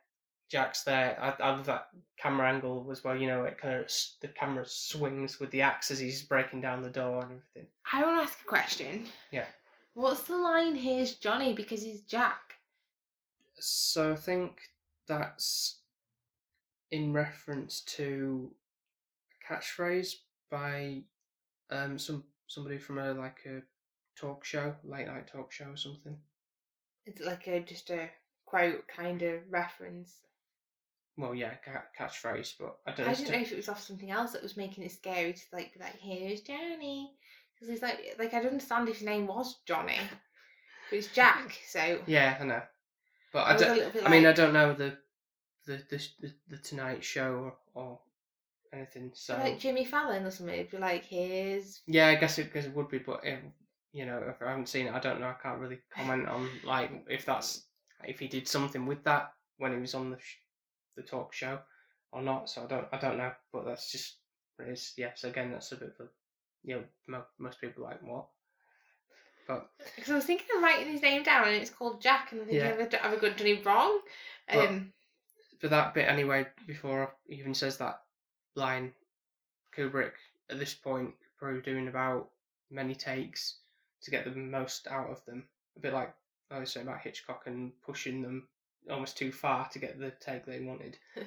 Jack's there. I, I love that camera angle as well. You know, it kind of the camera swings with the axe as he's breaking down the door and everything. I want to ask a question. Yeah. What's the line? Here's Johnny because he's Jack. So I think that's in reference to a catchphrase by um some somebody from a like a talk show, late night talk show or something. It's like a just a quote kind of reference. Well, yeah, ca- catchphrase, but I don't I know. didn't know if it was off something else that was making it scary to like be like, here's Johnny. Because he's like, like I don't understand if his name was Johnny, but it's Jack. So Yeah, I know, but I I don't. I mean, I don't know the the the the, the Tonight Show or, or anything. So like Jimmy Fallon or something. It'd be like, here's yeah, I guess it, guess it would be, but um, you know, if I haven't seen it, I don't know. I can't really comment on like if that's if he did something with that when he was on the sh- the talk show or not. So I don't I don't know, but that's just what it is. Yes, again, that's a bit of you know mo- most people like what, but because I was thinking of writing his name down and it's called Jack and I think Yeah. have, I, have I got done it wrong? But- Um, for that bit anyway, before he even says that line, Kubrick at this point probably doing about many takes to get the most out of them. A bit like I was saying about Hitchcock and pushing them almost too far to get the take they wanted.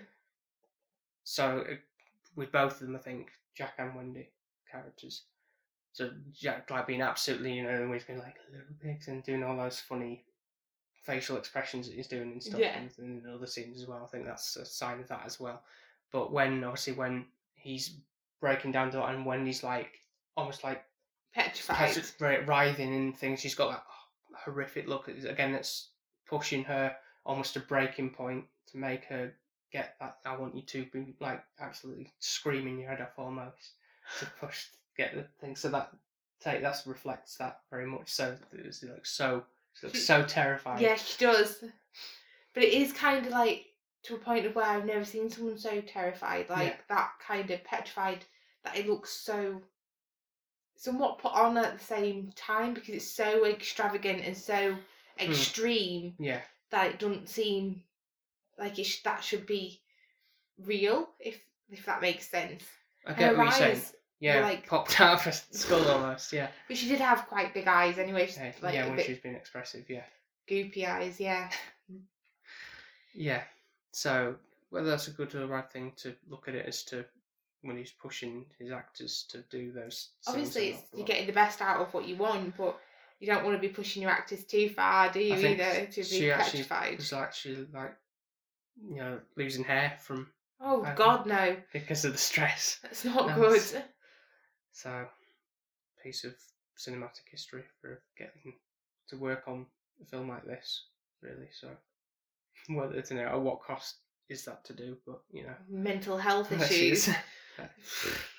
so uh, with both of them, I think Jack and Wendy characters, So Jack like being absolutely, you know, always being like little pigs and doing all those funny facial expressions that he's doing and stuff Yeah. and in other scenes as well. I think that's a sign of that as well. But when obviously when he's breaking down the and when he's like almost like Petrified. petri- ri- writhing and things, she's got that horrific look. Again, that's pushing her almost to breaking point to make her get that. I want you to be like absolutely screaming your head off almost to push get the thing. So that take that reflects that very much. So it's like so she looks She- so terrified. Yeah, she does. But it is kind of like to a point of where I've never seen someone so terrified, like that kind of petrified that it looks so somewhat put on at the same time because it's so extravagant and so Hmm. extreme Yeah. that it doesn't seem like it sh- that should be real if if that makes sense. I get her what you're saying. Yeah, like- popped out of her skull almost. Yeah. But she did have quite big eyes anyway, she's Yeah, like yeah when she's being expressive. Yeah. goopy eyes, yeah. Yeah. So whether that's a good or a bad thing to look at it as to when he's pushing his actors to do those. Obviously, it's, you're getting the best out of what you want, but you don't want to be pushing your actors too far, do you? Either to be she actually petrified. was actually like, you know, losing hair from Oh God, no! because of the stress. That's not That's- good. So, piece of cinematic history for getting to work on a film like this, really. So, whether it's you know, at what cost is that to do? But you know, Mental health issues. It's-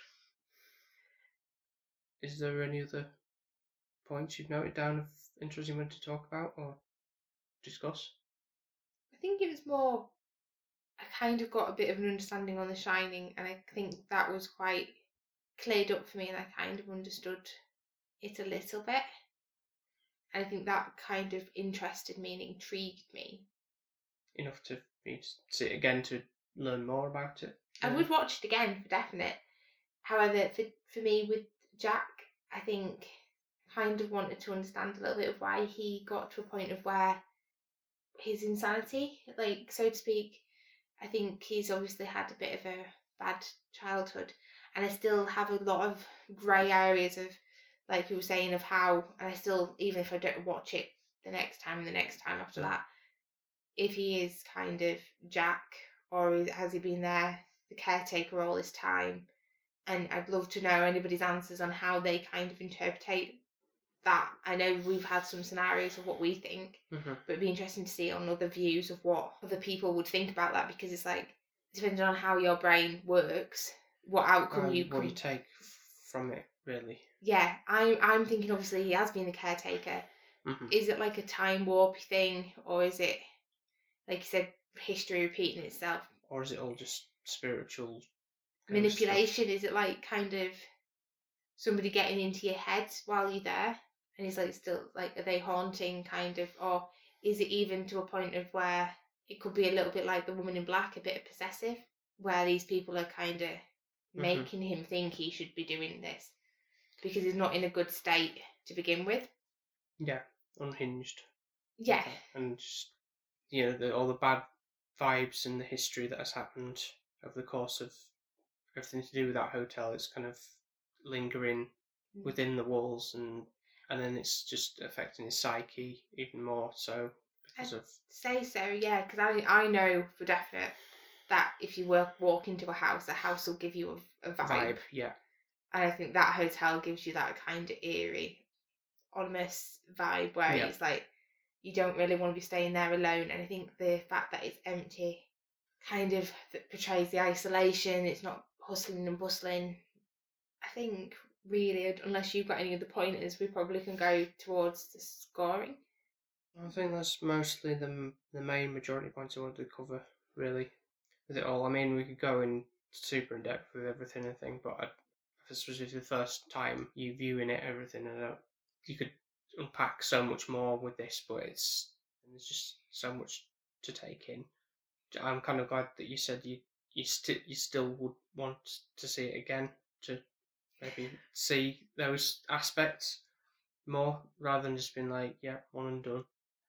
is there any other points you've noted down of interest you want to talk about or discuss? I think it was more. I kind of got a bit of an understanding on The Shining, and I think that was quite cleared up for me, and I kind of understood it a little bit. And I think that kind of interested me and intrigued me. Enough to me to see it again to learn more about it. I would watch it again for definite. However, for for me with Jack, I think kind of wanted to understand a little bit of why he got to a point of where his insanity, like so to speak, I think he's obviously had a bit of a bad childhood, and I still have a lot of grey areas of, like you were saying, of how, and I still even if I don't watch it the next time and the next time after mm. that, if he is kind of Jack or is, has he been there the caretaker all this time and I'd love to know anybody's answers on how they kind of interpret that. I know we've had some scenarios of what we think, Mhm. but it'd be interesting to see on other views of what other people would think about that because it's like depending on how your brain works, what outcome And you what you take from it, really. yeah, I'm I'm thinking obviously he has been the caretaker. hmm Is it like a time warp thing, or is it like you said, history repeating itself? Or is it all just spiritual ghost stuff? manipulation is it like kind of somebody getting into your head while you're there and it's like still like are they haunting kind of or is it even to a point of where it could be a little bit like the woman in black a bit of possessive where these people are kind of mm-hmm. making him think he should be doing this because he's not in a good state to begin with Yeah, unhinged. yeah And just, you know, the, all the bad vibes and the history that has happened over the course of everything to do with that hotel. It's kind of lingering Mm. within the walls and and then it's just affecting his psyche even more so because of say so yeah because I, I know for definite that if you work, walk into a house a house will give you a, a vibe. Yeah, And I think that hotel gives you that kind of eerie, ominous vibe where Yeah. it's like you don't really want to be staying there alone. And I think the fact that it's empty kind of portrays the isolation. It's not hustling and bustling. I think really, unless you've got any other pointers, we probably can go towards the scoring. I think that's mostly the the main majority points I wanted to cover really with it all. I mean, we could go in super in depth with everything I think, but I, this was the first time you viewing it, everything, I you could unpack so much more with this, but it's there's just so much to take in. I'm kind of glad that you said you you still you still would want to see it again to maybe see those aspects more rather than just being like yeah one and done.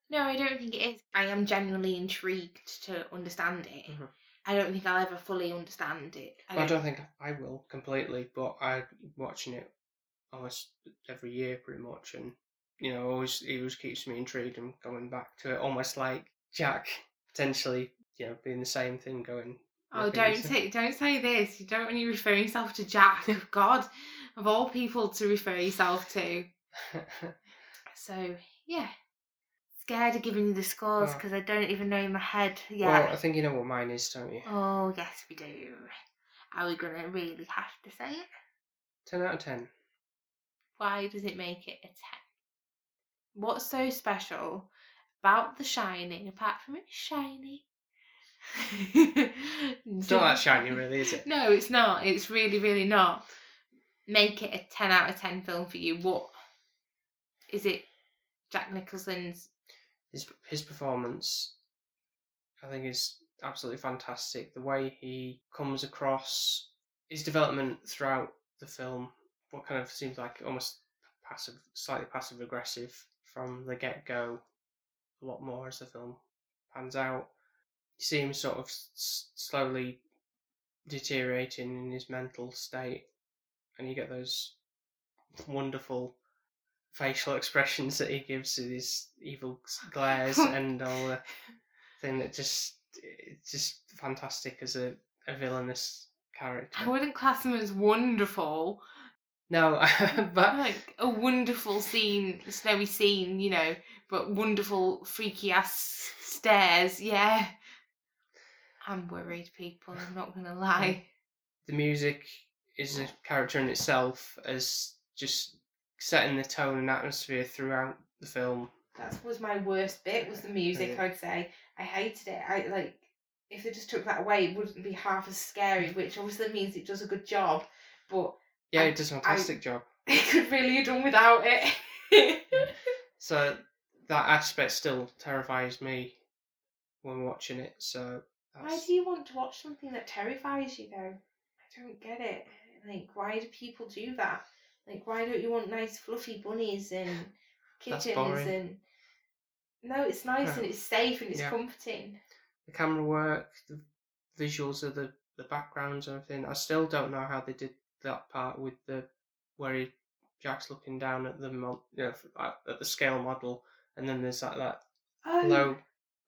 No, I don't think it is. I am genuinely intrigued to understand it. Mhm. I don't think I'll ever fully understand it. I don't think I will completely, but I watching it almost every year, pretty much, and you know, always it always keeps me intrigued and going back to it, almost like Jack potentially, you know, being the same thing going. Oh, don't say don't say this. You don't want you refer yourself to Jack. God, of all people to refer yourself to. So yeah, scared of giving you the scores Oh. because I don't even know in my head yet. Well. I think you know what mine is, don't you? Oh yes, we do. Are we gonna really have to say it? Ten out of ten. Why does it make it a ten? What's so special about The Shining apart from it's shiny? It's not that shiny, really, is it? No, it's not. It's really, really not. Make it a 10 out of 10 film for you. What is it? Jack Nicholson's. His his performance, I think, is absolutely fantastic. The way he comes across, his development throughout the film, what kind of seems like almost passive, slightly passive aggressive from the get go. A lot more as the film pans out. You see him sort of s- slowly deteriorating in his mental state, and you get those wonderful facial expressions that he gives with his evil glares and all the thing that just it's just fantastic as a, a villainous character. I wouldn't class him as wonderful. No, but Like a wonderful scene, snowy scene, you know, but wonderful freaky ass stairs. Yeah. I'm worried, people. I'm not going to lie. the music is a character in itself as just setting the tone and atmosphere throughout the film. That was my worst bit. Was the music? Yeah. I'd say I hated it. I like if they just took that away, it wouldn't be half as scary. Mm. Which obviously means it does a good job, but Yeah, I- it does a fantastic job. it could really have done without it. So that aspect still terrifies me when watching it. So why do you want to watch something that terrifies you though? I don't get it. Like, why do people do that? Like, why don't you want nice fluffy bunnies and That's kittens and no, it's nice Yeah. and it's safe and it's Yeah. comforting. the camera work, the visuals of the the backgrounds and everything. I still don't know how they did that part with the where he, Jack's looking down at the you know, at at the scale model, and then there's that that Oh, low,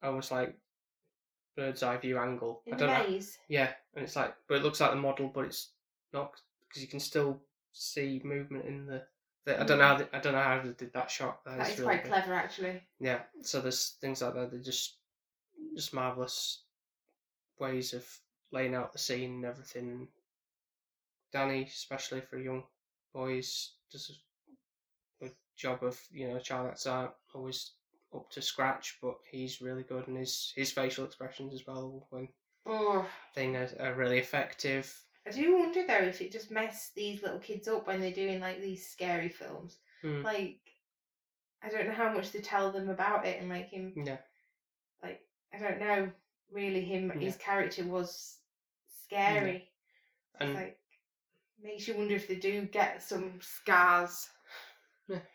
almost like bird's eye view angle. in I don't know. maze. Yeah, and it's like, but it looks like the model, but it's not because you can still see movement in the. the I don't know. How they, I don't know how they did that shot. Mm. That is is really quite good. clever, actually. Yeah, so there's things like that. They're just just marvelous ways of laying out the scene and everything. Danny, especially for young boys, does a good job of you know, a child that's aren't always up to scratch, but he's really good, and his his facial expressions as well when Oh, thing are, are really effective. I do wonder though if it just messed these little kids up when they're doing like these scary films. Hmm. Like, I don't know how much they tell them about it, and like him, Yeah, like I don't know. Really, him Yeah. his character was scary. It's and like makes you wonder if they do get some scars. Yeah.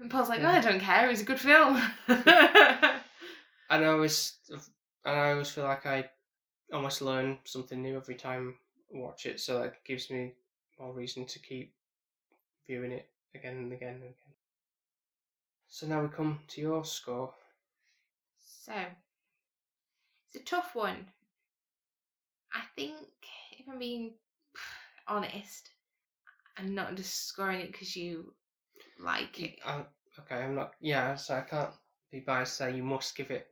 And Paul's like, Yeah. oh, I mm. don't care. It's a good film. and I always and I always feel like I almost learn something new every time I watch it, so that gives me more reason to keep viewing it again and again and again. So now we come to your score. So, it's a tough one. I think, if I'm being honest, I'm not just scoring it because you like it. Uh, okay, I'm not. Yeah, so I can't be biased. Say you must give it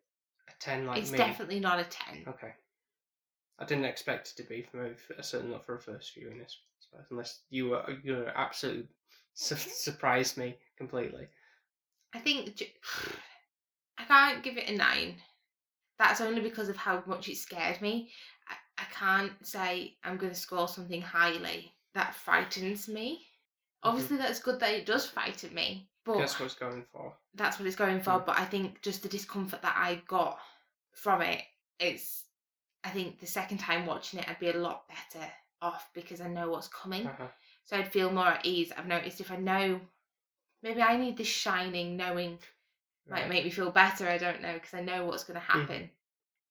a ten, like it's me. definitely not a 10. Okay. I didn't expect it to be for me, certainly not for a first viewing. Suppose, unless you were you were absolutely su- surprised me completely. I think I can't give it a 9. That's only because of how much it scared me. I, can't say I'm going to score something highly. That frightens me. Obviously, that's good that it does frighten me. But That's what it's going for. that's what it's going for. Mm. But I think just the discomfort that I got from it, it's. I think the second time watching it, I'd be a lot better off because I know what's coming. Uh-huh. So I'd feel more at ease. I've noticed if I know, maybe I need this shining knowing might make me feel better. I don't know because I know what's going to Mm.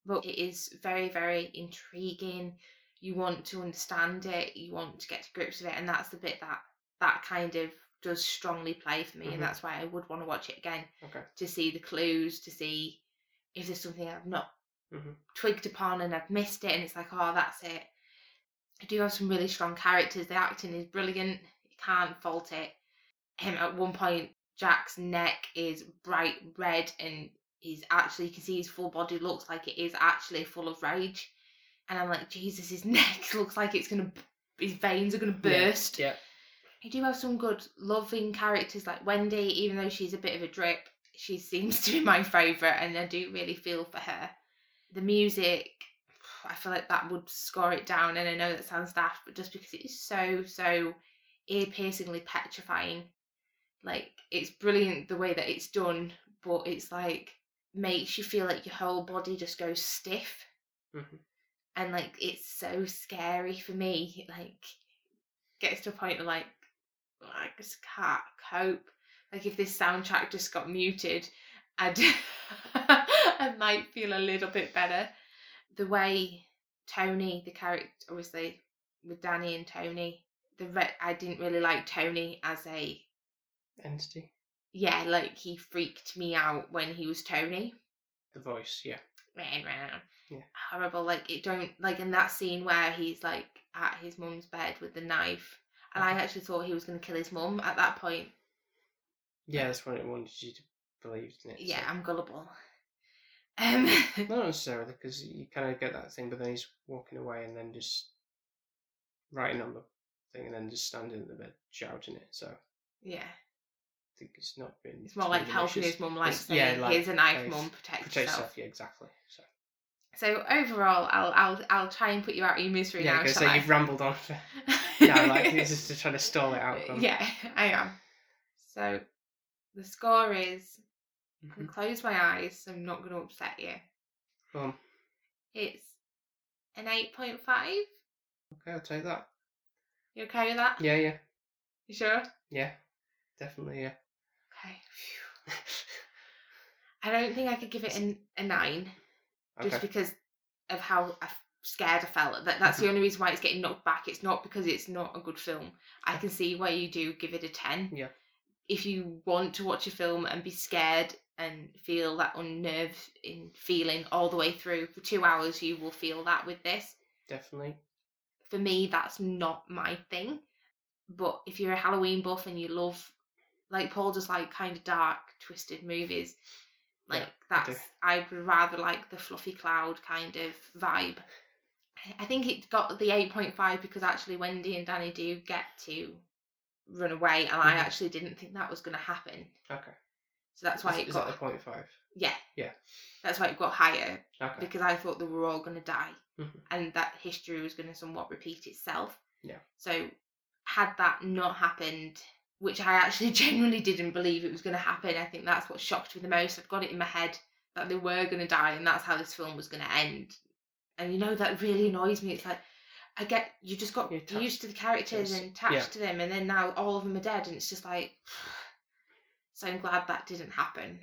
But it is very, very intriguing. You want to understand it. You want to get to grips with it, and that's the bit that that kind of does strongly play for me, Mhm. and that's why I would want to watch it again Okay. to see the clues, to see if there's something I've not Mhm. twigged upon and I've missed it, and it's like, oh, that's it. I do have some really strong characters. The acting is brilliant. You can't fault it. Um, at one point, Jack's neck is bright red, and he's actually you can see his full body looks like it is actually full of rage. And I'm like, Jesus, his neck looks like it's gonna, his veins are gonna Yeah, burst. Yeah. You do have some good, loving characters like Wendy, even though she's a bit of a drip. She seems to be my favourite, and I do really feel for her. The music, I feel like that would score it down, and I know that sounds daft, but just because it is so, so ear piercingly petrifying. Like, it's brilliant the way that it's done, but it's like makes you feel like your whole body just goes stiff Mhm. and like it's so scary for me like gets to a point of like I just can't cope like if this soundtrack just got muted I'd I might feel a little bit better the way Tony the character obviously with Danny and Tony the re- I didn't really like Tony as a Entity. Yeah like he freaked me out when he was Tony The voice. Yeah. Yeah. Horrible. Like it don't like in that scene where he's like at his mum's bed with the knife. And I Mhm. actually thought he was gonna kill his mum at that point. Yeah, that's what it wanted you to believe, isn't it? Yeah, So- I'm gullible. Um Not necessarily, because you kind of get that thing, but then he's walking away and then just writing on the thing and then just standing in the bed shouting it. So yeah. Think it's not been. It's more like helping his mum like saying, yeah, like, here's a knife, mum, protect, Protect yourself. yourself, yeah, exactly. So So overall I'll I'll I'll try and put you out of your misery yeah, now. because shall I? you've rambled on for now, like this is to try to stall it out. From. yeah, I am. So the score is I Mhm. can close my eyes, so I'm not gonna upset you. On. It's an eight point five. Okay, I'll take that. You okay with that? Yeah, yeah, You sure? yeah, definitely, yeah. Okay. I don't think I could give it an, a nine just okay. because of how I- scared I felt. That that's the Mhm. only reason why it's getting knocked back. It's not because it's not a good film. I can see why you do give it a ten. Yeah. If you want to watch a film and be scared and feel that unnerved in feeling all the way through for two hours, you will feel that with this. Definitely. For me, that's not my thing. But if you're a Halloween buff and you love, like Paul does, like kind of dark, twisted movies, like I do. that's I would rather like the fluffy cloud kind of vibe. I- I think it got the eight point five because actually Wendy and Danny do get to run away, and I Mhm. actually didn't think that was going to happen. Okay. So that's why is, it is got that the point five? yeah Yeah. That's why it got higher Okay. because I thought they were all going to die Mhm. and that history was going to somewhat repeat itself. Yeah. So, had that not happened, which I actually genuinely didn't believe it was going to happen, I think that's what shocked me the most. I've got it in my head that they were going to die and that's how this film was going to end. And you know, that really annoys me. It's like, I get you just got used to the characters and attached Yeah. to them, and then now all of them are dead, and it's just like. So I'm glad that didn't happen.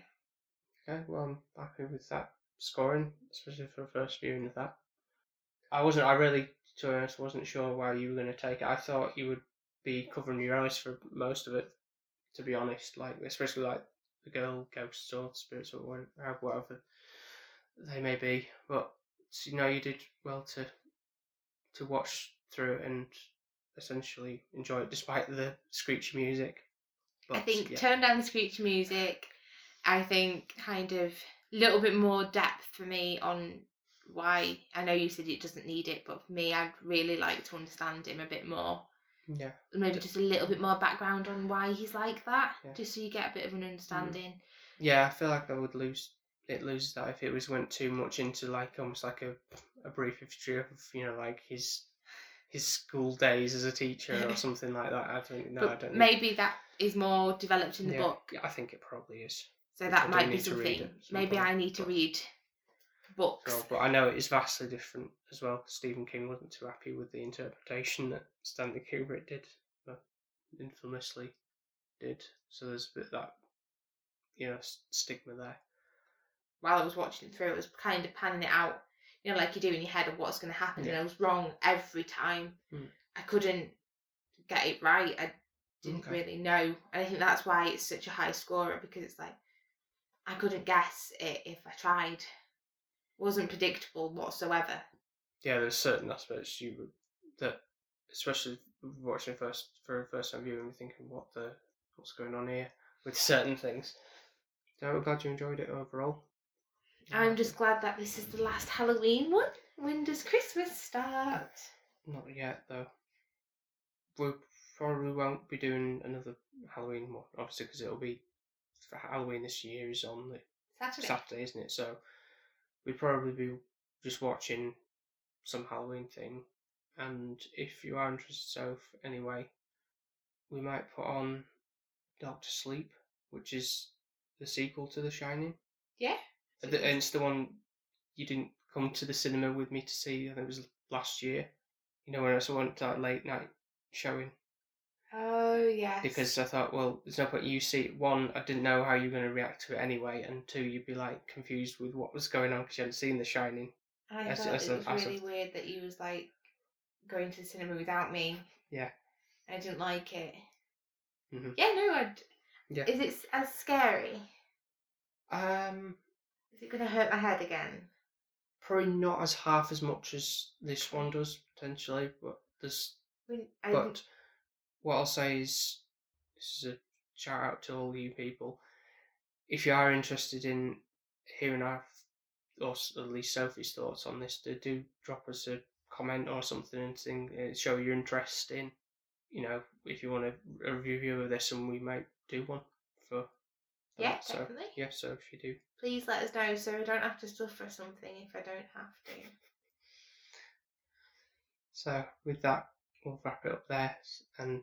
Okay, well, I'm happy with that scoring, especially for the first viewing of that. I wasn't, I really, to be honest, wasn't sure where you were going to take it. I thought you would be covering your eyes for most of it, to be honest, like, especially like the girl ghosts or spirits or whatever, they may be. But, you know, you did well to to watch through and essentially enjoy it despite the screechy music. I think yeah. turn down the screechy music. I think kind of a little bit more depth for me on why. I know you said it doesn't need it, but for me, I'd really like to understand him a bit more. Yeah. Maybe just a little bit more background on why he's like that, Yeah. just so you get a bit of an mm. understanding. Yeah, I feel like I would lose it loses that if it was went too much into like almost like a a brief history of you know like his his school days as a teacher or something like that. I don't know. I don't know. maybe that is more developed in the yeah, book, yeah, I think it probably is. so that I might be need to read something. some Maybe point, I need to read books. But I know it is vastly different as well. Stephen King wasn't too happy with the interpretation that Stanley Kubrick did, but infamously did. So there's a bit of that, you know, stigma there. while I was watching it through, I was kind of panning it out, you know, like you do in your head of what's going to happen, and I was wrong every time. Mm. I couldn't get it right. I didn't Okay. really know. And I think that's why it's such a high scorer because it's like I couldn't guess it if I tried. Wasn't predictable whatsoever. Yeah, there's certain aspects you would that, especially watching first for a first time viewing, you're thinking what the what's going on here with certain things. So I'm glad you enjoyed it overall. I'm just glad that this is the last Halloween one. When does Christmas start? not yet though. We probably won't be doing another Halloween one, obviously, because it'll be for Halloween this year is on the Saturday. Saturday, isn't it? So we'd probably be just watching some Halloween thing. And if you are interested, so anyway, we might put on Doctor Sleep, which is the sequel to The Shining. Yeah. Uh, and it's the one you didn't come to the cinema with me to see. I think it was last year. You know when I went to that late night showing Oh yes. because I thought, well, there's no point you see. One, I didn't know how you were going to react to it anyway, and two, you'd be like confused with what was going on because you hadn't seen The Shining. I That's- felt that's it was really weird that you was like going to the cinema without me. Yeah. I didn't like it. Mhm. Yeah, no, I'd. Yeah. Is it as scary? Um, Is it going to hurt my head again? probably not as half as much as this one does potentially, but there's I mean, I but what I'll say is this is a shout out to all you people. If you are interested in hearing our or at least Sophie's thoughts on this, do, do drop us a comment or something and thing, uh, show your interest in. You know, if you want a, a review of this, and we might do one for. for Yeah, that. So definitely. yeah, so if you do, Please let us know so I don't have to suffer something if I don't have to. so with that, we'll wrap it up there. And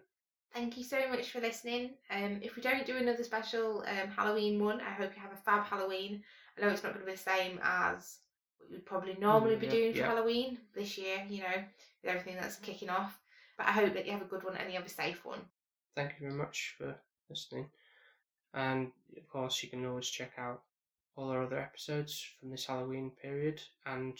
Thank you so much for listening. Um, if we don't do another special um, Halloween one, I hope you have a fab Halloween. I know it's not going to be the same as what you'd probably normally Mm, be yeah, doing for yeah. Halloween this year, you know, with everything that's kicking off. But I hope that you have a good one and you have a safe one. thank you very much for listening. And of course, you can always check out all our other episodes from this Halloween period and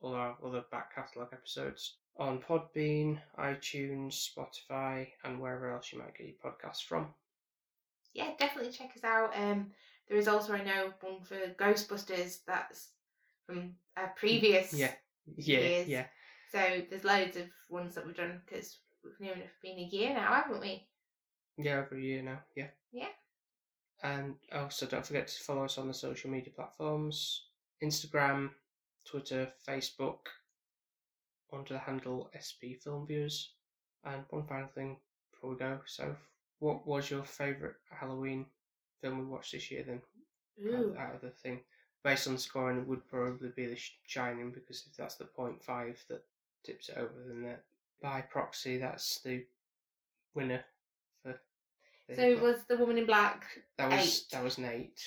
all our other back catalogue episodes on Podbean, iTunes, Spotify, and wherever else you might get your podcasts from. Yeah, definitely check us out. Um, there is also, I know, one for Ghostbusters that's from a previous Yeah, yeah, years. yeah. So there's loads of ones that we've done because we've near enough been a year now, haven't we? Yeah, over a year now, yeah. Yeah. And also, don't forget to follow us on the social media platforms Instagram, Twitter, Facebook, under the handle SP Film Viewers. And one final thing before we go so, what was your favourite Halloween film we watched this year then? Out, Ooh. out of the thing? Based on scoring, it would probably be The Shining because if that's the point five that tips it over, then that by proxy, that's the winner for. the- So was the woman in black? that was eight. that was an eight.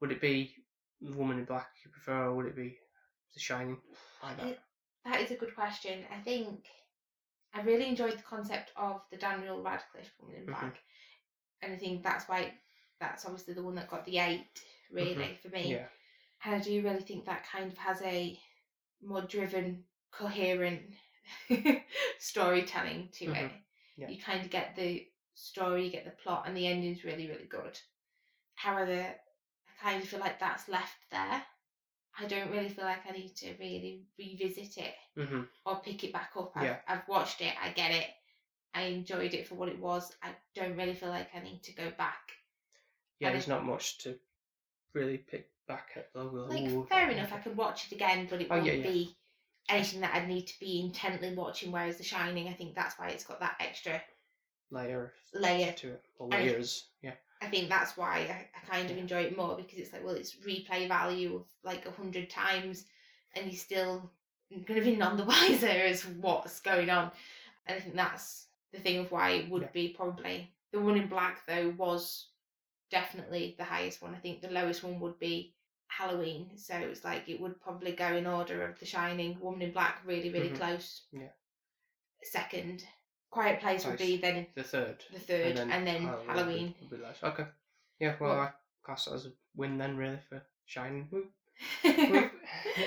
Would it be the Woman in Black you prefer, or would it be The Shining? Like that. It- That is a good question. I think I really enjoyed the concept of the Daniel Radcliffe woman in Mhm. black, and I think that's why that's obviously the one that got the eight really for me. Mm-hmm. Yeah, And I do really think that kind of has a more driven, coherent storytelling to it. Mhm. Yeah. You kind of get the story, you get the plot, and the ending's really, really good. However, I kind of feel like that's left there. I don't really feel like I need to really revisit it hmm or pick it back up. I've, Yeah. I've watched it, I get it. I enjoyed it for what it was. I don't really feel like I need to go back. yeah. And There's not much to really pick back at. Though. Like, ooh, fair enough, I could watch it again, but it Oh, won't yeah, yeah. be anything that I'd need to be intently watching. Whereas The Shining, I think that's why it's got that extra layer layer. to it, or And- layers. Yeah, I think that's why I, I kind of enjoy it more because it's like, well, it's replay value of like a hundred times, and you're still going to be none the wiser as what's going on. And I think that's the thing of why it would Yeah. be probably the one in black though was definitely the highest one. I think the lowest one would be Halloween. So it's like it would probably go in order of The Shining, Woman in Black, really, really Mhm. close. Yeah. Second, Quiet Place would be then the third, the third, and then, and then Halloween. Halloween. Would be. Okay. Yeah. Well, what? I class that as a win then, really, for Shining. Hmm.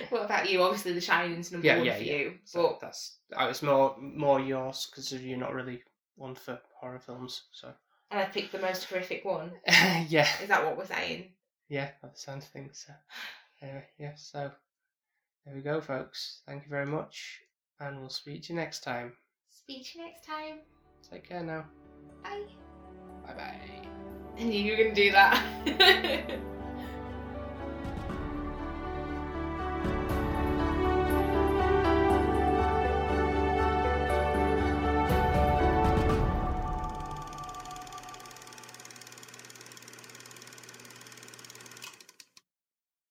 what about you? Obviously, The Shining's number yeah, one yeah, for yeah. you. So but that's it's more more yours because you're not really one for horror films. So. And I picked the most horrific one. yeah. Is that what we're saying? Yeah, that sounds things. So. Anyway, yeah. So there we go, folks. Thank you very much, and we'll speak to you next time. Speak to you next time. Take care now. Bye. Bye bye. And you can do that.